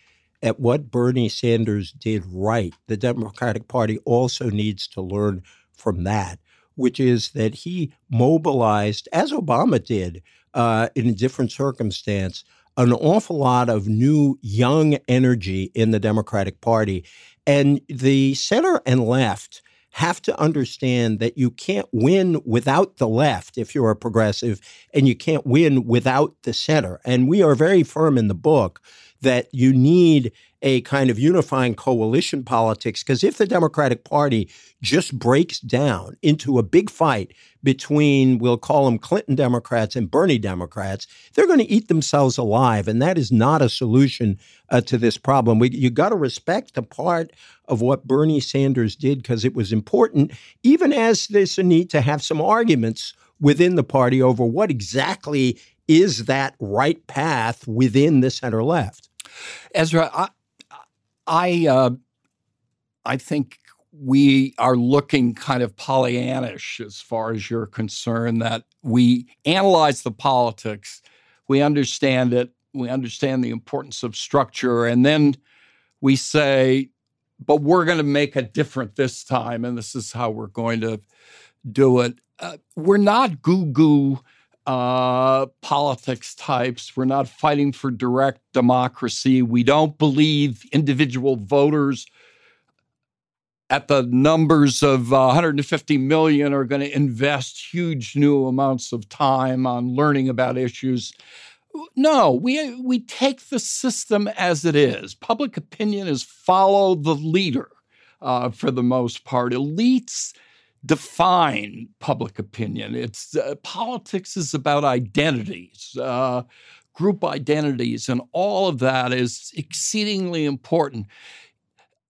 at what Bernie Sanders did right, the Democratic Party also needs to learn from that which is that he mobilized, as Obama did uh, in a different circumstance, an awful lot of new, young energy in the Democratic Party. And the center and left have to understand that you can't win without the left if you're a progressive, and you can't win without the center. And we are very firm in the book that you need a kind of unifying coalition politics because if the Democratic Party just breaks down into a big fight between, we'll call them Clinton Democrats and Bernie Democrats, they're going to eat themselves alive. And that is not a solution uh, to this problem. We, you got to respect the part of what Bernie Sanders did because it was important, even as there's a need to have some arguments within the party over what exactly is that right path within the center left. Ezra, I, I, uh, I think we are looking kind of Pollyannish as far as you're concerned, that we analyze the politics, we understand it, we understand the importance of structure, and then we say, but we're going to make it different this time, and this is how we're going to do it. Uh, we're not goo goo uh, politics types. We're not fighting for direct democracy. We don't believe individual voters at the numbers of uh, 150 million are going to invest huge new amounts of time on learning about issues. No, we we take the system as it is. Public opinion is follow the leader uh, for the most part. Elites define public opinion. It's uh, politics is about identities, uh, group identities, and all of that is exceedingly important.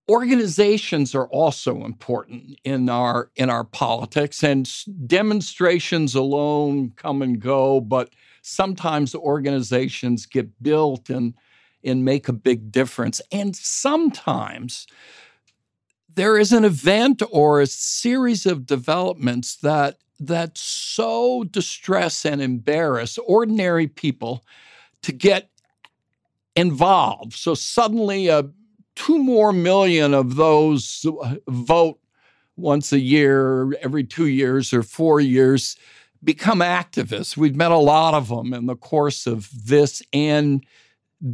Organizations are also important in our in our politics, and demonstrations alone come and go. But sometimes organizations get built and and make a big difference, and sometimes there is an event or a series of developments that that so distress and embarrass ordinary people to get involved. So suddenly, uh, two more million of those vote once a year, every two years or four years, become activists. We've met a lot of them in the course of this, and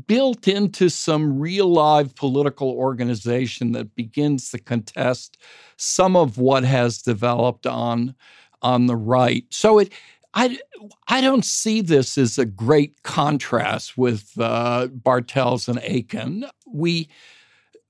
built into some real live political organization that begins to contest some of what has developed on on the right. So it I, I don't see this as a great contrast with uh, Bartels and Achen. We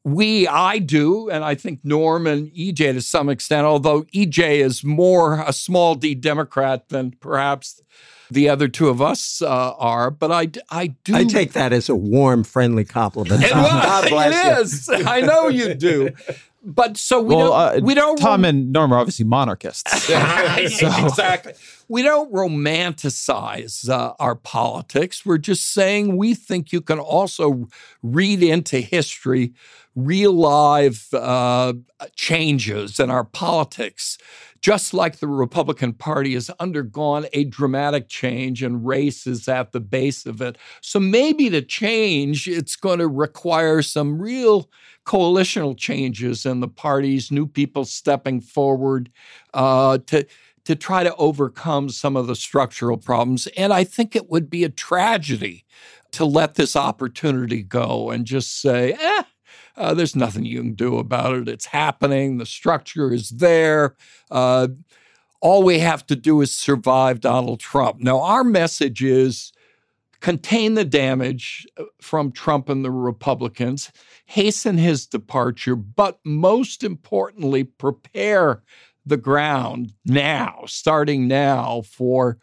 we I do, and I think Norm and EJ to some extent, although EJ is more a small D Democrat than perhaps the other two of us uh, are. But I, I do. I take that as a warm, friendly compliment. It, God bless it is. I know you do. But so we well, don't. Uh, we don't. Tom rom- and Norm are obviously monarchists. so. Exactly. We don't romanticize uh, our politics. We're just saying we think you can also read into history real live uh, changes in our politics just like the Republican Party has undergone a dramatic change and race is at the base of it. So maybe to change, it's going to require some real coalitional changes in the parties, new people stepping forward uh, to to try to overcome some of the structural problems. And I think it would be a tragedy to let this opportunity go and just say, eh, uh, there's nothing you can do about it. It's happening. The structure is there. Uh, all we have to do is survive Donald Trump. Now, our message is contain the damage uh, from Trump and the Republicans, hasten his departure, but most importantly, prepare the ground now, starting now, for,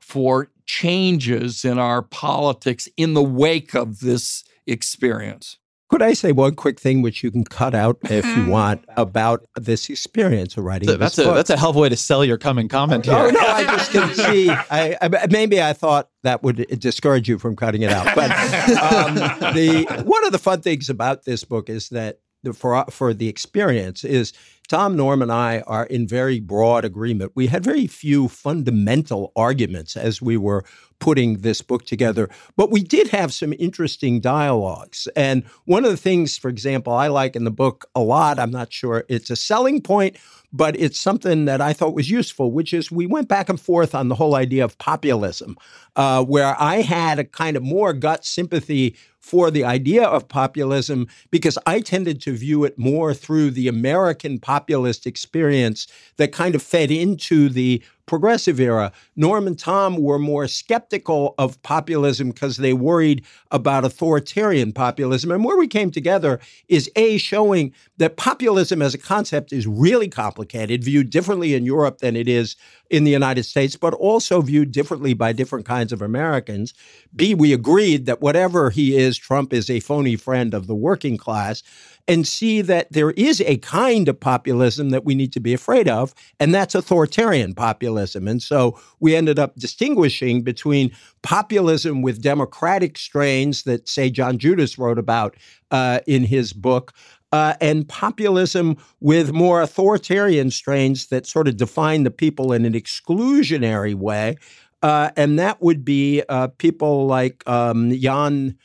for changes in our politics in the wake of this experience. Could I say one quick thing, which you can cut out if you want, about this experience of writing? So that's a book? that's a hell of a way to sell your coming comment here. Oh no, I just didn't see. I, I, maybe I thought that would discourage you from cutting it out. But um, the one of the fun things about this book is that for for the experience is Tom, Norm, and I are in very broad agreement. We had very few fundamental arguments as we were putting this book together, but we did have some interesting dialogues. And one of the things, for example, I like in the book a lot, I'm not sure it's a selling point, but it's something that I thought was useful, which is we went back and forth on the whole idea of populism, uh, where I had a kind of more gut sympathy for the idea of populism because I tended to view it more through the American populist experience that kind of fed into the progressive era. Norm and Tom were more skeptical of populism because they worried about authoritarian populism. And where we came together is A, showing that populism as a concept is really complicated, viewed differently in Europe than it is in the United States, but also viewed differently by different kinds of Americans. B, we agreed that whatever he is, Trump is a phony friend of the working class and see that there is a kind of populism that we need to be afraid of, and that's authoritarian populism. And so we ended up distinguishing between populism with democratic strains that, say, John Judis wrote about uh, in his book. Uh, and populism with more authoritarian strains that sort of define the people in an exclusionary way. Uh, and that would be uh, people like um, Jan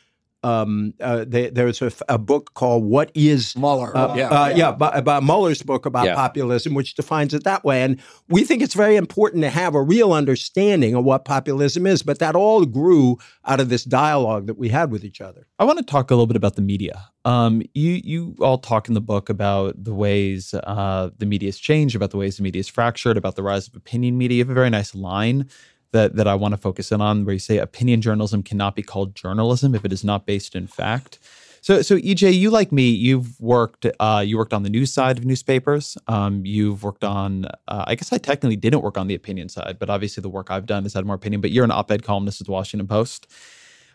um, uh, they, there's a, a, book called "What Is Mueller?" Uh, yeah, uh, yeah, about, about, Mueller's book about yeah. populism, which defines it that way. And we think it's very important to have a real understanding of what populism is. But that all grew out of this dialogue that we had with each other. I want to talk a little bit about the media. Um, you you all talk in the book about the ways uh, the media has changed, about the ways the media is fractured, about the rise of opinion media. You have a very nice line that that I want to focus in on, where you say opinion journalism cannot be called journalism if it is not based in fact. So, so EJ, you like me, you've worked, uh, you worked on the news side of newspapers. Um, you've worked on, uh, I guess I technically didn't work on the opinion side, but obviously the work I've done has had more opinion. But you're an op-ed columnist at the Washington Post.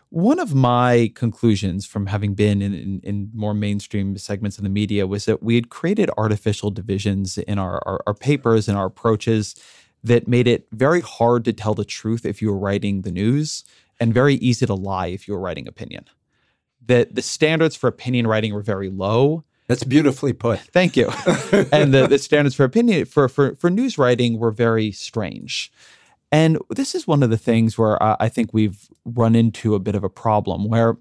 One of my conclusions from having been in, in, in, more mainstream segments of the media was that we had created artificial divisions in our, our, our papers and our approaches that made it very hard to tell the truth if you were writing the news and very easy to lie if you were writing opinion. That the standards for opinion writing were very low. That's beautifully put. Thank you. and the, the standards for opinion for, for for news writing were very strange. And this is one of the things where I, I think we've run into a bit of a problem where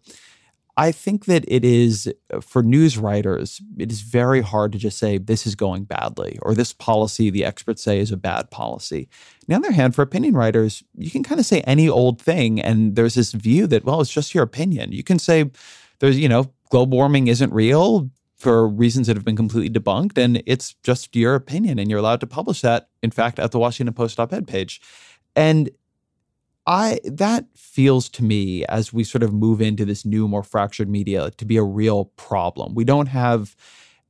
I think that it is uh, for news writers, it is very hard to just say this is going badly or this policy the experts say is a bad policy. On the other hand, for opinion writers, you can kind of say any old thing, and there's this view that well, it's just your opinion. You can say there's you know global warming isn't real for reasons that have been completely debunked, and it's just your opinion, and you're allowed to publish that. In fact, at the Washington Post op-ed page, and I that feels to me as we sort of move into this new, more fractured media to be a real problem. We don't have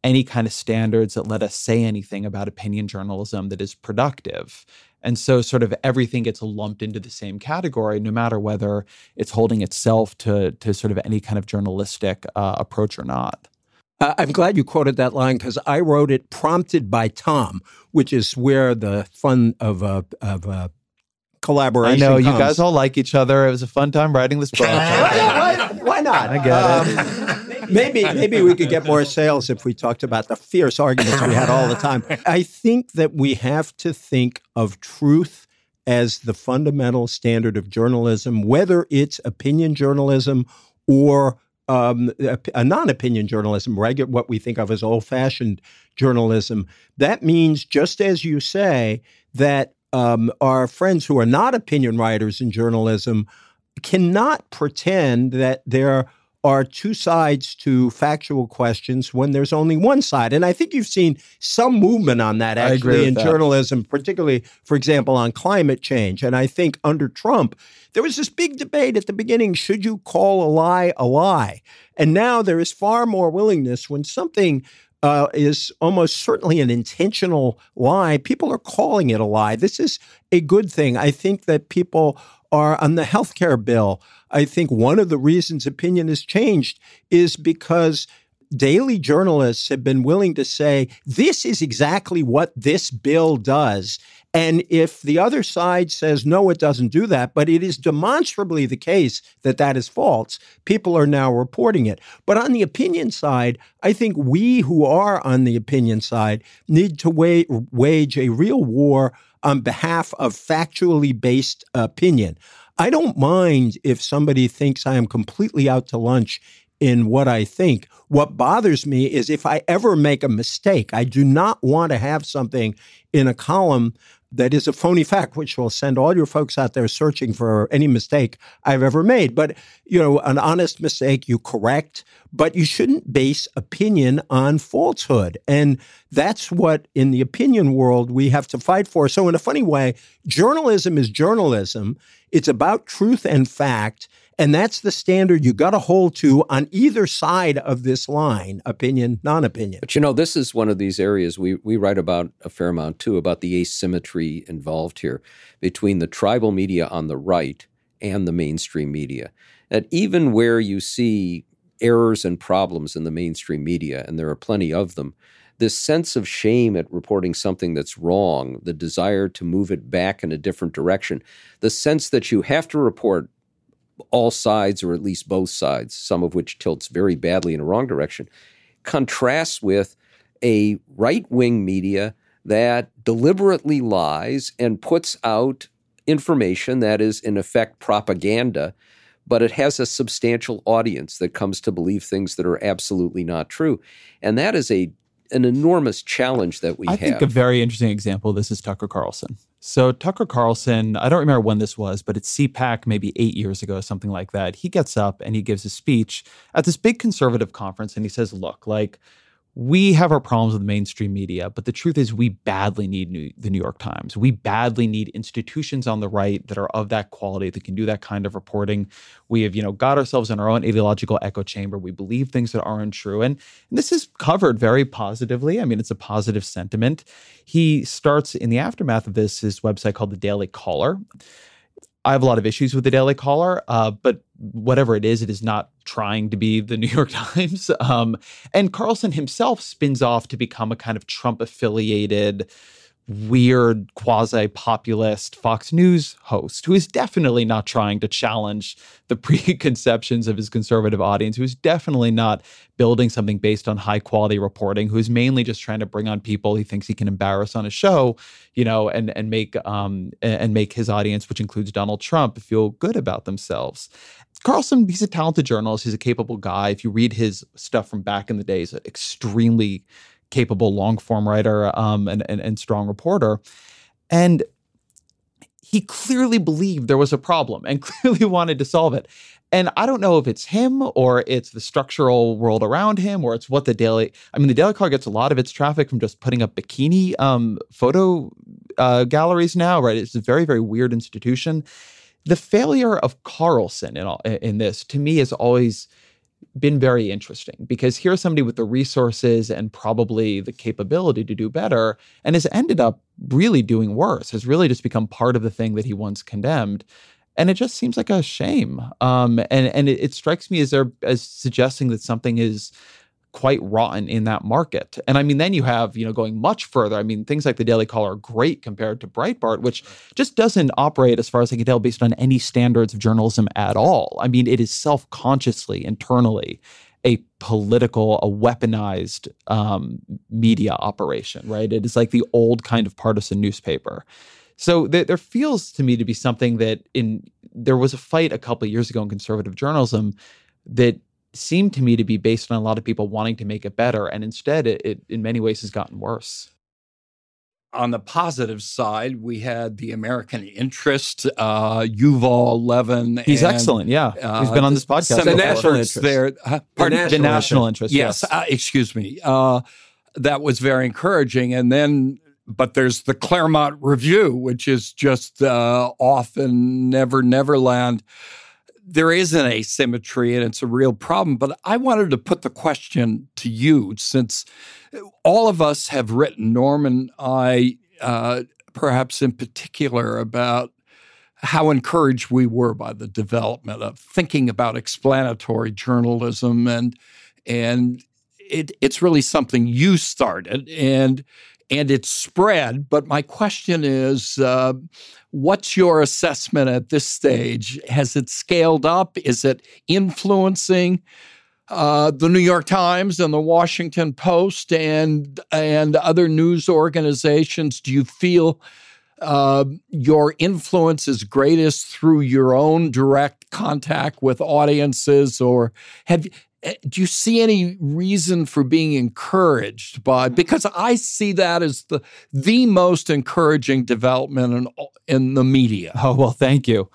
any kind of standards that let us say anything about opinion journalism that is productive. And so, sort of everything gets lumped into the same category, no matter whether it's holding itself to, to sort of any kind of journalistic uh, approach or not. Uh, I'm glad you quoted that line because I wrote it prompted by Tom, which is where the fun of a, of a collaboration. I know comes. you guys all like each other. It was a fun time writing this book. why, why, not? I get um, it. maybe maybe we could get more sales if we talked about the fierce arguments we had all the time. I think that we have to think of truth as the fundamental standard of journalism, whether it's opinion journalism or um, a, a, non-opinion journalism, regular what we think of as old-fashioned journalism. That means, just as you say, that um, our friends who are not opinion writers in journalism cannot pretend that there are two sides to factual questions when there's only one side. And I think you've seen some movement on that actually in that. journalism, particularly, for example, on climate change. And I think under Trump, there was this big debate at the beginning should you call a lie a lie? And now there is far more willingness when something uh, is almost certainly an intentional lie. People are calling it a lie. This is a good thing. I think that people are on the healthcare bill. I think one of the reasons opinion has changed is because daily journalists have been willing to say, this is exactly what this bill does. And if the other side says, no, it doesn't do that, but it is demonstrably the case that that is false, people are now reporting it. But on the opinion side, I think we who are on the opinion side need to wa- wage a real war on behalf of factually based opinion. I don't mind if somebody thinks I am completely out to lunch in what I think. What bothers me is if I ever make a mistake, I do not want to have something in a column that is a phony fact, which will send all your folks out there searching for any mistake I've ever made. But, you know, an honest mistake you correct, but you shouldn't base opinion on falsehood. And that's what, in the opinion world, we have to fight for. So, in a funny way, journalism is journalism, it's about truth and fact. And that's the standard you got to hold to on either side of this line opinion, non opinion. But you know, this is one of these areas we, we write about a fair amount too about the asymmetry involved here between the tribal media on the right and the mainstream media. That even where you see errors and problems in the mainstream media, and there are plenty of them, this sense of shame at reporting something that's wrong, the desire to move it back in a different direction, the sense that you have to report all sides or at least both sides, some of which tilts very badly in a wrong direction, contrasts with a right wing media that deliberately lies and puts out information that is, in effect, propaganda, but it has a substantial audience that comes to believe things that are absolutely not true. And that is a an enormous challenge that we I have. think a very interesting example of this is Tucker Carlson. So Tucker Carlson, I don't remember when this was, but it's CPAC maybe eight years ago, something like that. He gets up and he gives a speech at this big conservative conference and he says, look, like we have our problems with mainstream media, but the truth is we badly need New, the New York Times. We badly need institutions on the right that are of that quality that can do that kind of reporting. We have, you know, got ourselves in our own ideological echo chamber. We believe things that aren't true. And, and this is covered very positively. I mean, it's a positive sentiment. He starts in the aftermath of this his website called the Daily Caller. I have a lot of issues with the Daily Caller, uh, but whatever it is, it is not trying to be the New York Times. Um, and Carlson himself spins off to become a kind of Trump affiliated weird quasi populist Fox News host who is definitely not trying to challenge the preconceptions of his conservative audience, who is definitely not building something based on high quality reporting, who is mainly just trying to bring on people he thinks he can embarrass on a show, you know, and and make um and make his audience, which includes Donald Trump, feel good about themselves. Carlson, he's a talented journalist. He's a capable guy. If you read his stuff from back in the days, extremely capable long form writer um, and, and, and strong reporter. And he clearly believed there was a problem and clearly wanted to solve it. And I don't know if it's him or it's the structural world around him or it's what the Daily. I mean, the Daily Caller gets a lot of its traffic from just putting up bikini um, photo uh, galleries now, right? It's a very, very weird institution. The failure of Carlson in, all, in this, to me, is always been very interesting because here's somebody with the resources and probably the capability to do better and has ended up really doing worse, has really just become part of the thing that he once condemned. And it just seems like a shame. Um, and and it, it strikes me as there as suggesting that something is quite rotten in that market. And I mean, then you have, you know, going much further. I mean, things like the Daily Caller are great compared to Breitbart, which just doesn't operate, as far as I can tell, based on any standards of journalism at all. I mean, it is self consciously, internally, a political, a weaponized um, media operation, right? It is like the old kind of partisan newspaper. So there, there feels to me to be something that in there was a fight a couple years ago in conservative journalism that seemed to me to be based on a lot of people wanting to make it better. And instead, it, it in many ways has gotten worse. On the positive side, we had the American interest, uh, Yuval Levin. He's and, excellent. Yeah. Uh, He's been on this podcast. The national interest. There, uh, pardon, the national, the national interest. interest. Yes. yes. Uh, excuse me. Uh, that was very encouraging. And then but there's the Claremont Review, which is just uh, off in Never Neverland there is an asymmetry and it's a real problem. But I wanted to put the question to you since all of us have written, Norman, I, uh, perhaps in particular, about how encouraged we were by the development of thinking about explanatory journalism and and it, it's really something you started and and it's spread. But my question is uh, what's your assessment at this stage? Has it scaled up? Is it influencing? Uh, the New York Times and the Washington Post and and other news organizations. Do you feel uh, your influence is greatest through your own direct contact with audiences, or have do you see any reason for being encouraged by because I see that as the the most encouraging development in in the media. Oh well, thank you.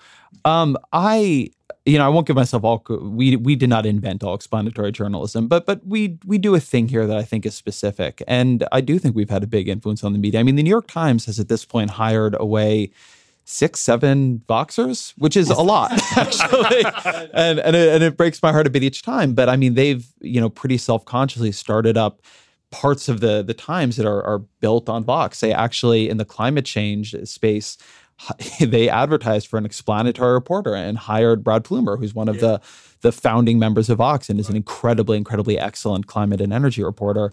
Um, I you know, I won't give myself all. We we did not invent all explanatory journalism, but but we we do a thing here that I think is specific, and I do think we've had a big influence on the media. I mean, the New York Times has at this point hired away six, seven Voxers, which is a lot actually, and and it, and it breaks my heart a bit each time. But I mean, they've you know pretty self consciously started up parts of the the Times that are are built on Vox. They actually in the climate change space they advertised for an explanatory reporter and hired Brad Plumer, who's one of yeah. the the founding members of Vox and is an incredibly, incredibly excellent climate and energy reporter.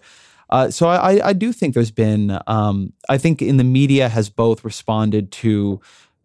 Uh, so I, I, do think there's been, um, I think in the media has both responded to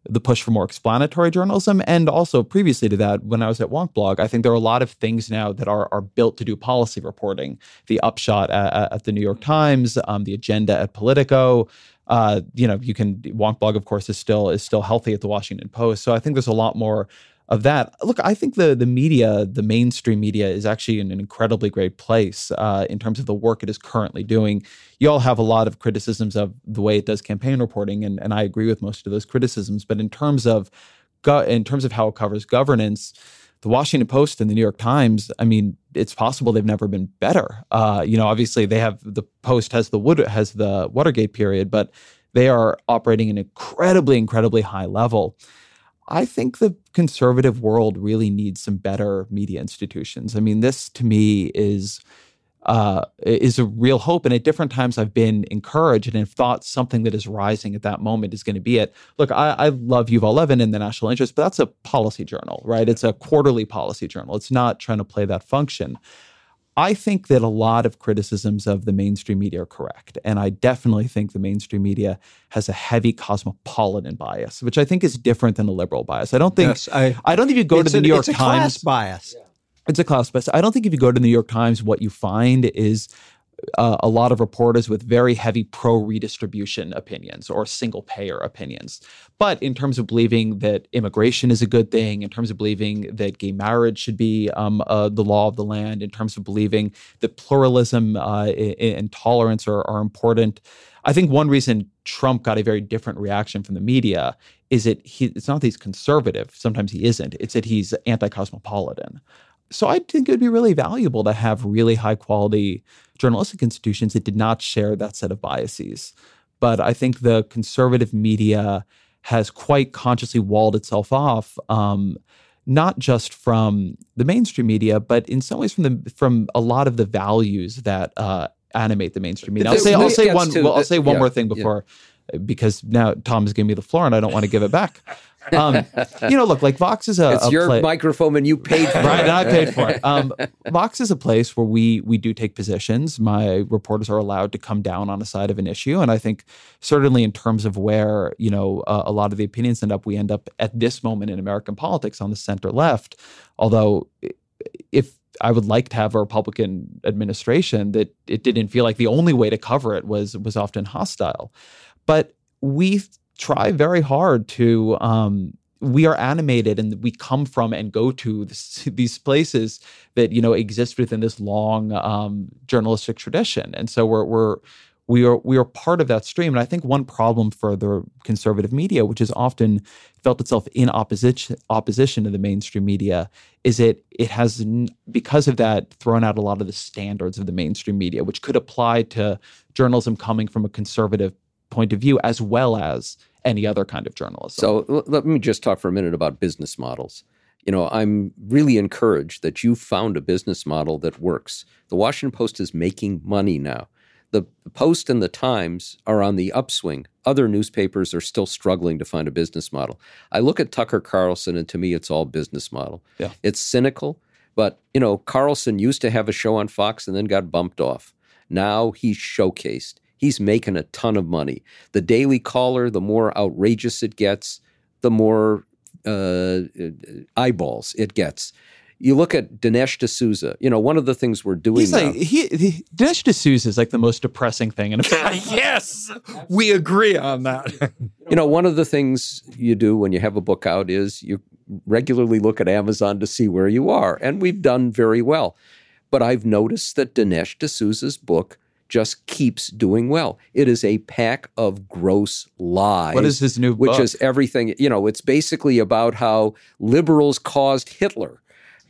the push for more explanatory journalism and also previously to that when i was at wonk blog i think there are a lot of things now that are, are built to do policy reporting the upshot at, at the new york times um, the agenda at politico uh, you know, you can Wonk blog, of course, is still is still healthy at the Washington Post. So I think there's a lot more of that. Look, I think the the media, the mainstream media, is actually in an incredibly great place uh, in terms of the work it is currently doing. You all have a lot of criticisms of the way it does campaign reporting, and, and I agree with most of those criticisms. But in terms of go- in terms of how it covers governance, the Washington Post and the New York Times, I mean, it's possible they've never been better. Uh, you know, obviously they have the Post has the Wood has the Watergate period, but they are operating an incredibly, incredibly high level. I think the conservative world really needs some better media institutions. I mean, this to me is uh, is a real hope. And at different times, I've been encouraged and have thought something that is rising at that moment is going to be it. Look, I, I love Yuval Levin and the National Interest, but that's a policy journal, right? It's a quarterly policy journal. It's not trying to play that function. I think that a lot of criticisms of the mainstream media are correct. And I definitely think the mainstream media has a heavy cosmopolitan bias, which I think is different than a liberal bias. I don't think yes, I, I, don't think you go to the a, New York Times bias. Yeah. It's a class bias. I don't think if you go to the New York Times, what you find is uh, a lot of reporters with very heavy pro redistribution opinions or single payer opinions. But in terms of believing that immigration is a good thing, in terms of believing that gay marriage should be um, uh, the law of the land, in terms of believing that pluralism uh, and tolerance are, are important, I think one reason Trump got a very different reaction from the media is that he, it's not that he's conservative, sometimes he isn't, it's that he's anti cosmopolitan. So I think it would be really valuable to have really high quality journalistic institutions that did not share that set of biases. But I think the conservative media has quite consciously walled itself off, um, not just from the mainstream media, but in some ways from the from a lot of the values that uh, animate the mainstream media. I'll say I'll say one well, I'll say one more thing before yeah. Because now Tom has given me the floor and I don't want to give it back. Um, you know, look, like Vox is a it's a your play- microphone and you paid for right, it. and I paid for it. Um, Vox is a place where we we do take positions. My reporters are allowed to come down on a side of an issue, and I think certainly in terms of where you know uh, a lot of the opinions end up, we end up at this moment in American politics on the center left. Although, if I would like to have a Republican administration that it didn't feel like the only way to cover it was was often hostile, but we try very hard to um, we are animated and we come from and go to this, these places that you know exist within this long um, journalistic tradition. And so we're we're we are we are part of that stream. And i think one problem for the conservative media which has often felt itself in opposition opposition to the mainstream media is it it has because of that thrown out a lot of the standards of the mainstream media which could apply to journalism coming from a conservative point of view as well as any other kind of journalism. So l- let me just talk for a minute about business models. You know, I'm really encouraged that you found a business model that works. The Washington Post is making money now. The, the Post and the Times are on the upswing. Other newspapers are still struggling to find a business model. I look at Tucker Carlson, and to me, it's all business model. Yeah. It's cynical, but you know, Carlson used to have a show on Fox and then got bumped off. Now he's showcased he's making a ton of money. The Daily Caller, the more outrageous it gets, the more uh, eyeballs it gets. You look at Dinesh D'Souza. You know, one of the things we're doing He's now. Like, he, he, Dinesh D'Souza is like the most depressing thing. In yes, we agree on that. you know, one of the things you do when you have a book out is you regularly look at Amazon to see where you are, and we've done very well. But I've noticed that Dinesh D'Souza's book just keeps doing well. It is a pack of gross lies. What is his new which book? is everything, you know, it's basically about how liberals caused Hitler.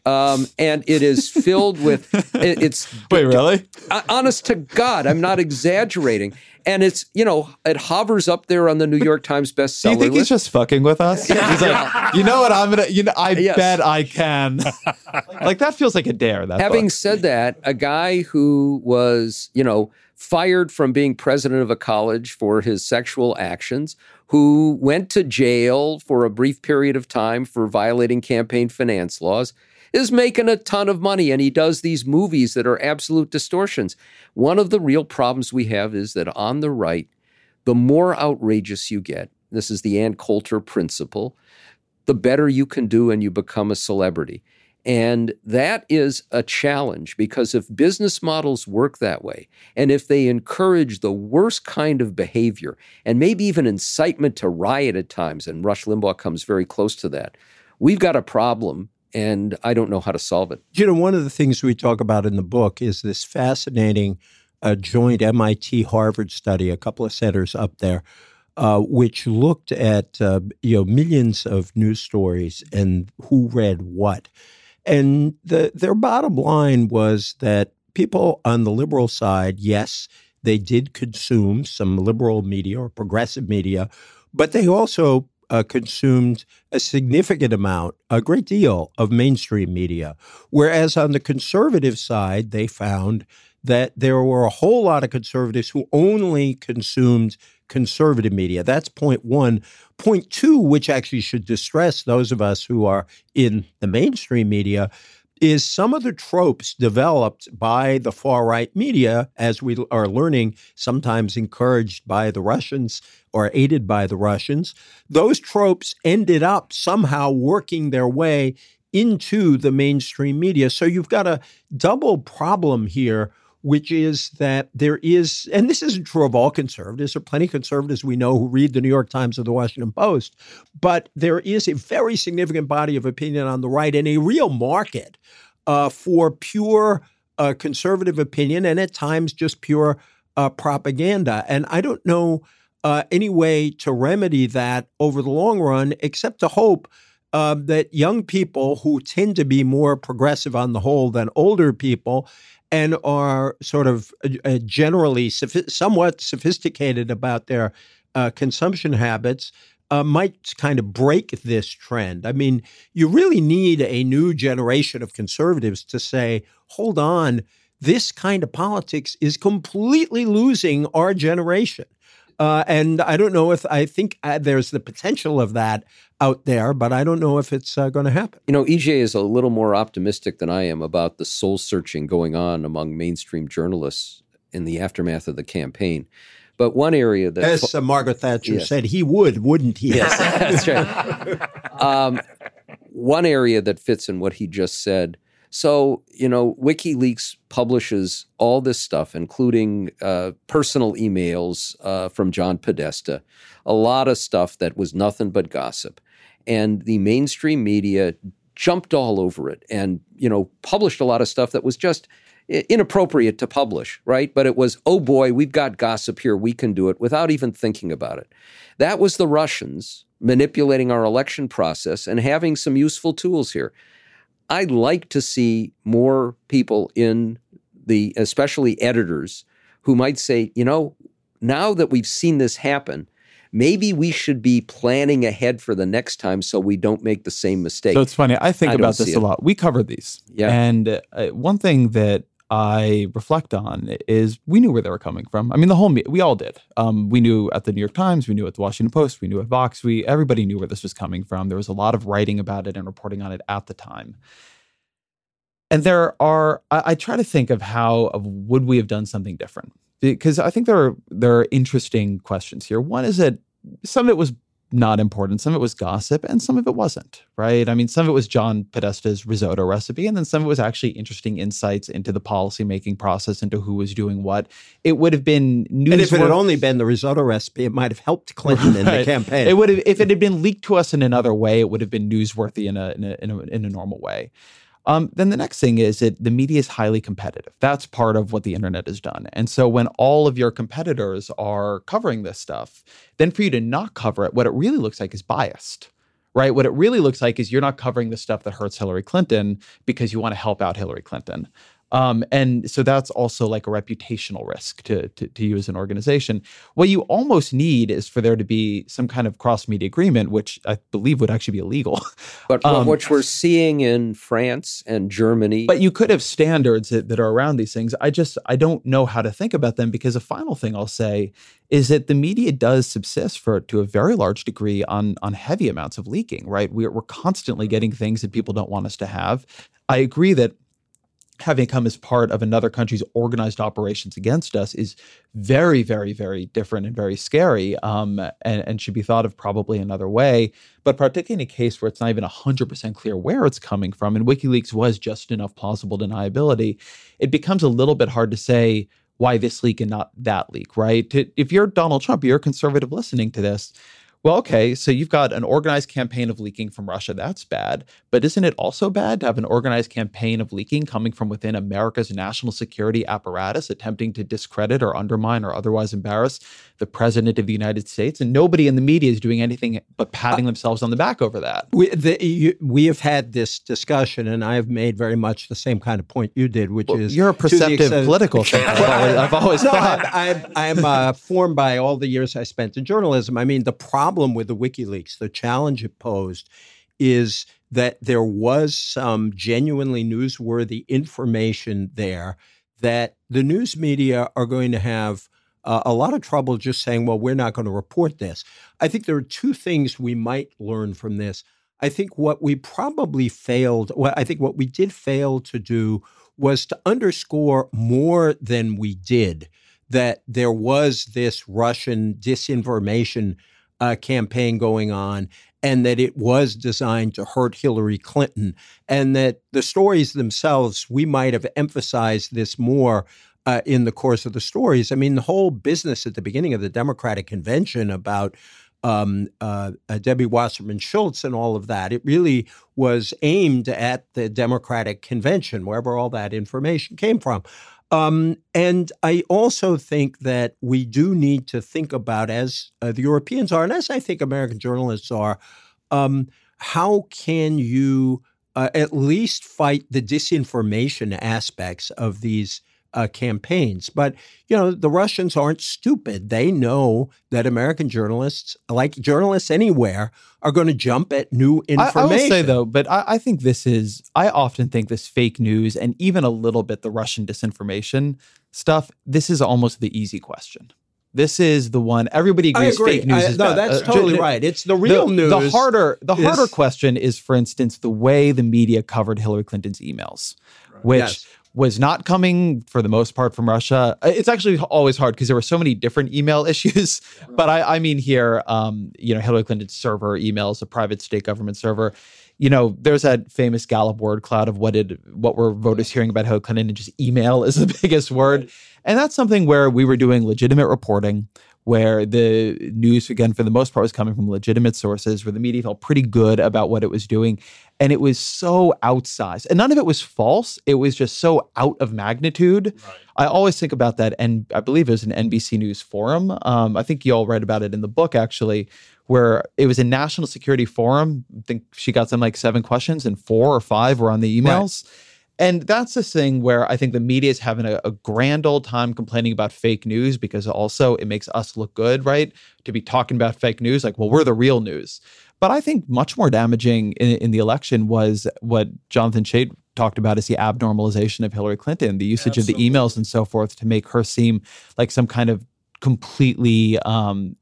Um, and it is filled with it- it's Wait, really? uh, honest to God, I'm not exaggerating. And it's, you know, it hovers up there on the New York Times Do bestseller you think list. he's just fucking with us? He's like, you know what? I'm gonna. You know, I Yes. bet I can. like that feels like a dare. That Having book. said that, a guy who was, you know, fired from being president of a college for his sexual actions, who went to jail for a brief period of time for violating campaign finance laws, is making a ton of money and he does these movies that are absolute distortions. One of the real problems we have is that on the right, the more outrageous you get, this is the Ann Coulter principle, the better you can do and you become a celebrity. And that is a challenge because if business models work that way, and if they encourage the worst kind of behavior, and maybe even incitement to riot at times, and Rush Limbaugh comes very close to that, we've got a problem, and I don't know how to solve it. You know, one of the things we talk about in the book is this fascinating uh, joint MIT Harvard study, a couple of centers up there, uh, which looked at uh, you know millions of news stories and who read what, and the, their bottom line was that people on the liberal side, yes, they did consume some liberal media or progressive media, but they also uh, consumed a significant amount, a great deal of mainstream media. Whereas on the conservative side, they found that there were a whole lot of conservatives who only consumed conservative media. That's point one. Point two, which actually should distress those of us who are in the mainstream media, is some of the tropes developed by the far right media, as we are learning, sometimes encouraged by the Russians or aided by the Russians. Those tropes ended up somehow working their way into the mainstream media. So you've got a double problem here which is that there is, and this isn't true of all conservatives, there are plenty of conservatives we know who read the New York Times or the Washington Post, but there is a very significant body of opinion on the right and a real market uh, for pure uh, conservative opinion and at times just pure uh, propaganda. And I don't know uh, any way to remedy that over the long run except to hope. Uh, that young people who tend to be more progressive on the whole than older people and are sort of uh, generally sophi- somewhat sophisticated about their uh, consumption habits uh, might kind of break this trend. I mean, you really need a new generation of conservatives to say, hold on, this kind of politics is completely losing our generation. Uh, and I don't know if I think uh, there's the potential of that out there, but I don't know if it's uh, going to happen. You know, EJ is a little more optimistic than I am about the soul searching going on among mainstream journalists in the aftermath of the campaign. But one area that As uh, Margaret Thatcher Yes. said, he would, wouldn't he? Yes, that's right. Um, one area that fits in what he just said. So, you know, WikiLeaks publishes all this stuff, including uh, personal emails uh, from John Podesta, a lot of stuff that was nothing but gossip. And the mainstream media jumped all over it and, you know, published a lot of stuff that was just inappropriate to publish, right? But it was, oh boy, we've got gossip here. We can do it without even thinking about it. That was the Russians manipulating our election process and having some useful tools here. I'd like to see more people in the, especially editors, who might say, you know, now that we've seen this happen, maybe we should be planning ahead for the next time so we don't make the same mistake. So it's funny. I think I about this a lot. We cover these. Yeah. And uh, one thing that I reflect on is we knew where they were coming from. I mean, the whole we all did. Um, we knew at the New York Times, we knew at the Washington Post, we knew at Vox. We everybody knew where this was coming from. There was a lot of writing about it and reporting on it at the time. And there are, I, I try to think of how of would we have done something different because I think there are there are interesting questions here. One is that some of it was not important. Some of it was gossip, and some of it wasn't. Right? I mean, some of it was John Podesta's risotto recipe, and then some of it was actually interesting insights into the policymaking process, into who was doing what. It would have been news. And if it had only been the risotto recipe, it might have helped Clinton in the campaign. It would have, if it had been leaked to us in another way, it would have been newsworthy in a in a in a, in a normal way. Um, then the next thing is that the media is highly competitive. That's part of what the internet has done. And so when all of your competitors are covering this stuff, then for you to not cover it, what it really looks like is biased right? What it really looks like is you're not covering the stuff that hurts Hillary Clinton because you want to help out Hillary Clinton. Um, and so that's also like a reputational risk to, to, to you as an organization. What you almost need is for there to be some kind of cross media agreement, which I believe would actually be illegal. But um, which we're seeing in France and Germany. But you could have standards that, that are around these things. I just I don't know how to think about them because the final thing I'll say is that the media does subsist for to a very large degree on on heavy amounts of leaking. Right, we're we're constantly getting things that people don't want us to have. I agree that having come as part of another country's organized operations against us is very, very, very different and very scary um, and, and, should be thought of probably another way. But particularly in a case where it's not even 100% clear where it's coming from, and WikiLeaks was just enough plausible deniability, it becomes a little bit hard to say why this leak and not that leak, right? If you're Donald Trump, you're conservative listening to this well, okay, so you've got an organized campaign of leaking from Russia. That's bad. But isn't it also bad to have an organized campaign of leaking coming from within America's national security apparatus, attempting to discredit or undermine or otherwise embarrass the president of the United States? And nobody in the media is doing anything but patting themselves on the back over that. We, the, you, we have had this discussion, and I have made very much the same kind of point you did, which well, is you're a perceptive political thinker. I've always, no, thought. I'm, I'm, I'm uh, formed by all the years I spent in journalism. I mean, the problem problem with the WikiLeaks, the challenge it posed, is that there was some genuinely newsworthy information there that the news media are going to have uh, a lot of trouble just saying, well, we're not going to report this. I think there are two things we might learn from this. I think what we probably failed, well, I think what we did fail to do was to underscore more than we did that there was this Russian disinformation uh, campaign going on and that it was designed to hurt Hillary Clinton, and that the stories themselves, we might have emphasized this more uh, in the course of the stories. I mean, the whole business at the beginning of the Democratic convention about um, uh, Debbie Wasserman Schultz and all of that, it really was aimed at the Democratic convention, wherever all that information came from. Um, and I also think that we do need to think about, as uh, the Europeans are, and as I think American journalists are, um, how can you uh, at least fight the disinformation aspects of these uh, campaigns. But, you know, the Russians aren't stupid. They know that American journalists, like journalists anywhere, are going to jump at new information. I, I will say, though, but I, I think this is, I often think this fake news and even a little bit the Russian disinformation stuff, this is almost the easy question. This is the one everybody agrees fake news I, is no, bad. that's uh, totally right. It's the real the, news. The harder, the is, harder question is, for instance, the way the media covered Hillary Clinton's emails, right. which yes was not coming for the most part from Russia. Uh, it's actually always hard because there were so many different email issues. But I, I, mean here, um, you know, Hillary Clinton's server emails, a private state government server. You know, there's that famous Gallup word cloud of what did what were voters hearing about Hillary Clinton, and just email is the biggest word. And that's something where we were doing legitimate reporting where the news, again, for the most part, was coming from legitimate sources, where the media felt pretty good about what it was doing. And it was so outsized. And none of it was false. It was just so out of magnitude. Right. I always think about that. And I believe it was an NBC News forum. Um, I think you all read about it in the book, actually, where it was a national security forum. I think she got some like seven questions, and four or five were on the emails. Right. And that's the thing where I think the media is having a, a, grand old time complaining about fake news because also it makes us look good, right? To be talking about fake news, like, well, we're the real news. But I think much more damaging in, in the election was what Jonathan Chait talked about is the abnormalization of Hillary Clinton, the usage Absolutely. of the emails and so forth to make her seem like some kind of completely um,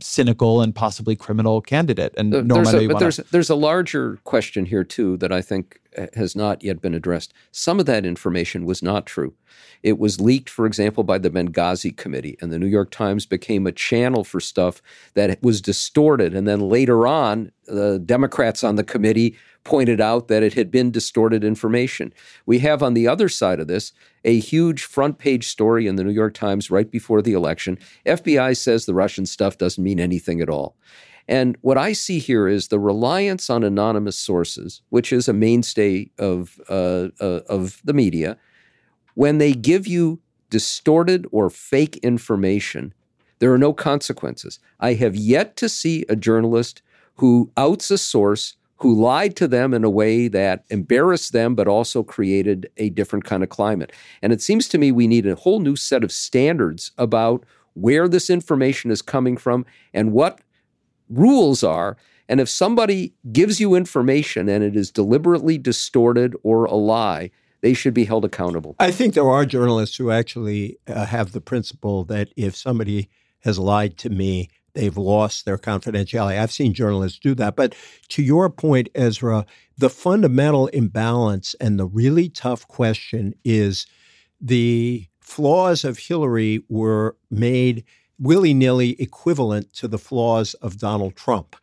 cynical and possibly criminal candidate. And uh, Norma, a, but there's there's a larger question here too that I think uh, has not yet been addressed. Some of that information was not true. It was leaked, for example, by the Benghazi Committee, and the New York Times became a channel for stuff that was distorted. And then later on, the Democrats on the committee pointed out that it had been distorted information. We have on the other side of this a huge front page story in the New York Times right before the election. FBI says the Russian stuff doesn't mean anything at all. And what I see here is the reliance on anonymous sources, which is a mainstay of, uh, uh, of the media. When they give you distorted or fake information, there are no consequences. I have yet to see a journalist who outs a source who lied to them in a way that embarrassed them, but also created a different kind of climate. And it seems to me we need a whole new set of standards about where this information is coming from and what rules are. And if somebody gives you information and it is deliberately distorted or a lie, they should be held accountable. I think there are journalists who actually uh, have the principle that if somebody has lied to me, they've lost their confidentiality. I've seen journalists do that. But to your point, Ezra, the fundamental imbalance and the really tough question is the flaws of Hillary were made willy nilly equivalent to the flaws of Donald Trump.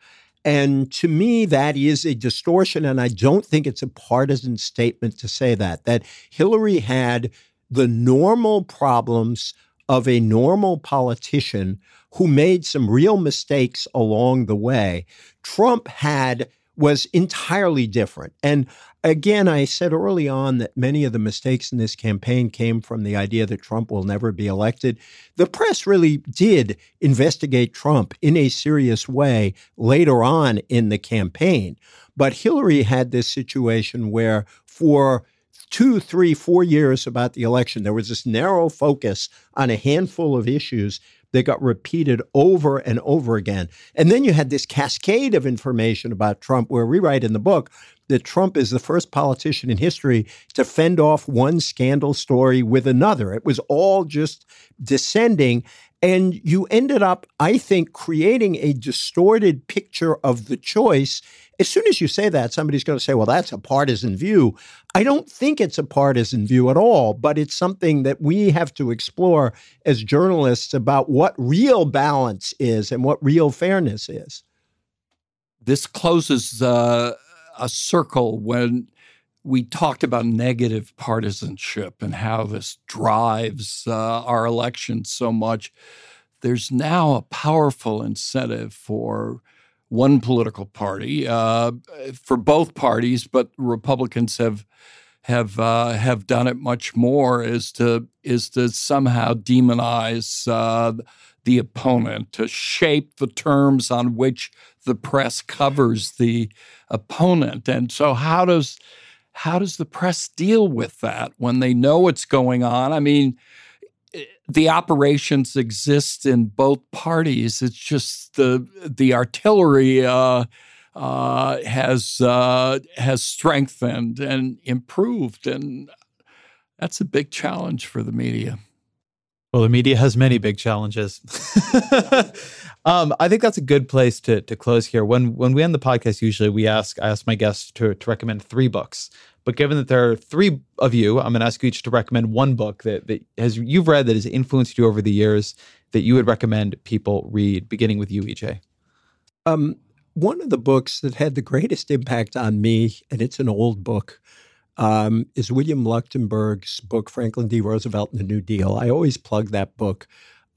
And to me, that is a distortion. And I don't think it's a partisan statement to say that, that Hillary had the normal problems of a normal politician who made some real mistakes along the way. Trump had was entirely different. And again, I said early on that many of the mistakes in this campaign came from the idea that Trump will never be elected. The press really did investigate Trump in a serious way later on in the campaign. But Hillary had this situation where for two, three, four years about the election, there was this narrow focus on a handful of issues that got repeated over and over again. And then you had this cascade of information about Trump, where we write in the book that Trump is the first politician in history to fend off one scandal story with another. It was all just descending. And you ended up, I think, creating a distorted picture of the choice. As soon as you say that, somebody's going to say, well, that's a partisan view. I don't think it's a partisan view at all, but it's something that we have to explore as journalists about what real balance is and what real fairness is. This closes uh, a circle when we talked about negative partisanship and how this drives uh, our elections so much. There's now a powerful incentive for one political party, uh, for both parties, but Republicans have have uh, have done it much more. Is to is to somehow demonize uh, the opponent, to shape the terms on which the press covers the opponent, and so how does how does the press deal with that when they know what's going on? I mean, eh, the operations exist in both parties. It's just the the artillery uh, uh, has uh, has strengthened and improved, and that's a big challenge for the media. Well, the media has many big challenges. um, I think that's a good place to to close here. When when we end the podcast, usually we ask I ask my guests to to recommend three books. But given that there are three of you, I'm going to ask you each to recommend one book that that has you've read that has influenced you over the years that you would recommend people read. Beginning with you, EJ. Um, one of the books that had the greatest impact on me, and it's an old book, um, is William Leuchtenburg's book, Franklin D. Roosevelt and the New Deal. I always plug that book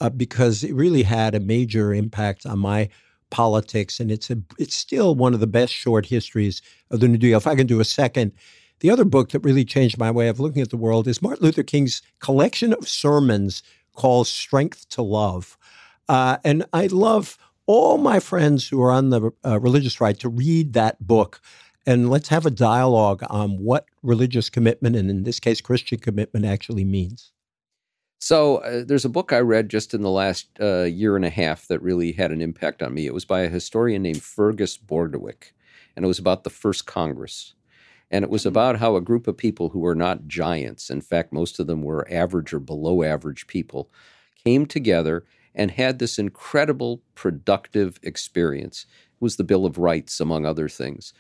uh, because it really had a major impact on my politics, and it's a it's still one of the best short histories of the New Deal. If I can do a second, the other book that really changed my way of looking at the world is Martin Luther King's collection of sermons called "Strength to Love," uh, and I love all my friends who are on the uh, religious right to read that book and let's have a dialogue on what religious commitment, and in this case, Christian commitment, actually means. So, uh, there's a book I read just in the last uh, year and a half that really had an impact on me. It was by a historian named Fergus Bordewich, and it was about the first Congress. And it was mm-hmm. about how a group of people who were not giants, in fact, most of them were average or below average people, came together and had this incredible productive experience. It was the Bill of Rights, among other things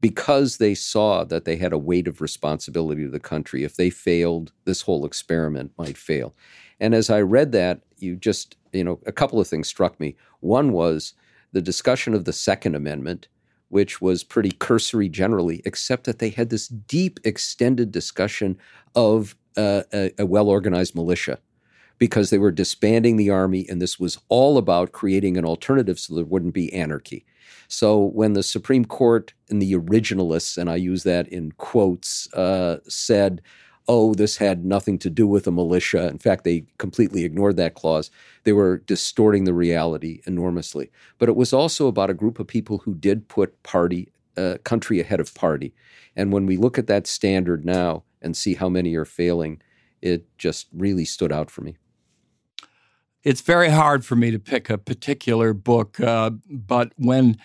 because they saw that they had a weight of responsibility to the country. If they failed, this whole experiment might fail. And as I read that, you just, you know, a couple of things struck me. One was the discussion of the Second Amendment, which was pretty cursory generally, except that they had this deep, extended discussion of uh, a, a well organized militia because they were disbanding the army, and this was all about creating an alternative so there wouldn't be anarchy. So when the Supreme Court and the originalists, and I use that in quotes, uh, said, oh, this had nothing to do with a militia. In fact, they completely ignored that clause. They were distorting the reality enormously. But it was also about a group of people who did put party, uh, country ahead of party. And when we look at that standard now and see how many are failing, it just really stood out for me. It's very hard for me to pick a particular book, uh, but when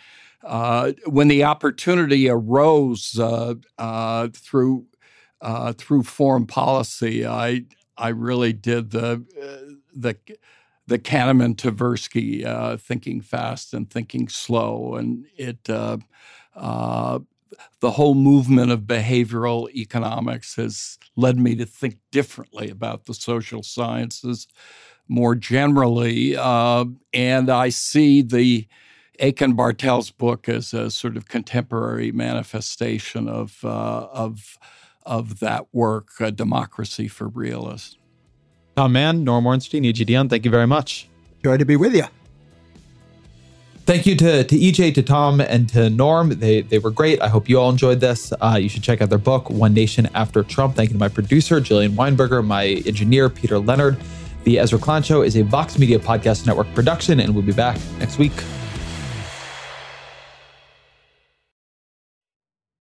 uh, when the opportunity arose uh, uh through uh, through foreign policy, I I really did the uh, the the Kahneman Tversky thinking fast and thinking slow, and it the whole movement of behavioral economics has led me to think differently about the social sciences more generally, uh, and I see the Achen Bartels book as a sort of contemporary manifestation of of of that work, uh, Democracy for Realists. Tom Mann, Norm Ornstein, E.J. Dionne, thank you very much. Joy to be with you. Thank you to, to EJ, to Tom, and to Norm. They, they were great. I hope you all enjoyed this. Uh, you should check out their book, One Nation After Trump. Thank you to my producer, Jillian Weinberger, my engineer, Peter Leonard. The Ezra Klein Show is a Vox Media Podcast Network production, and we'll be back next week.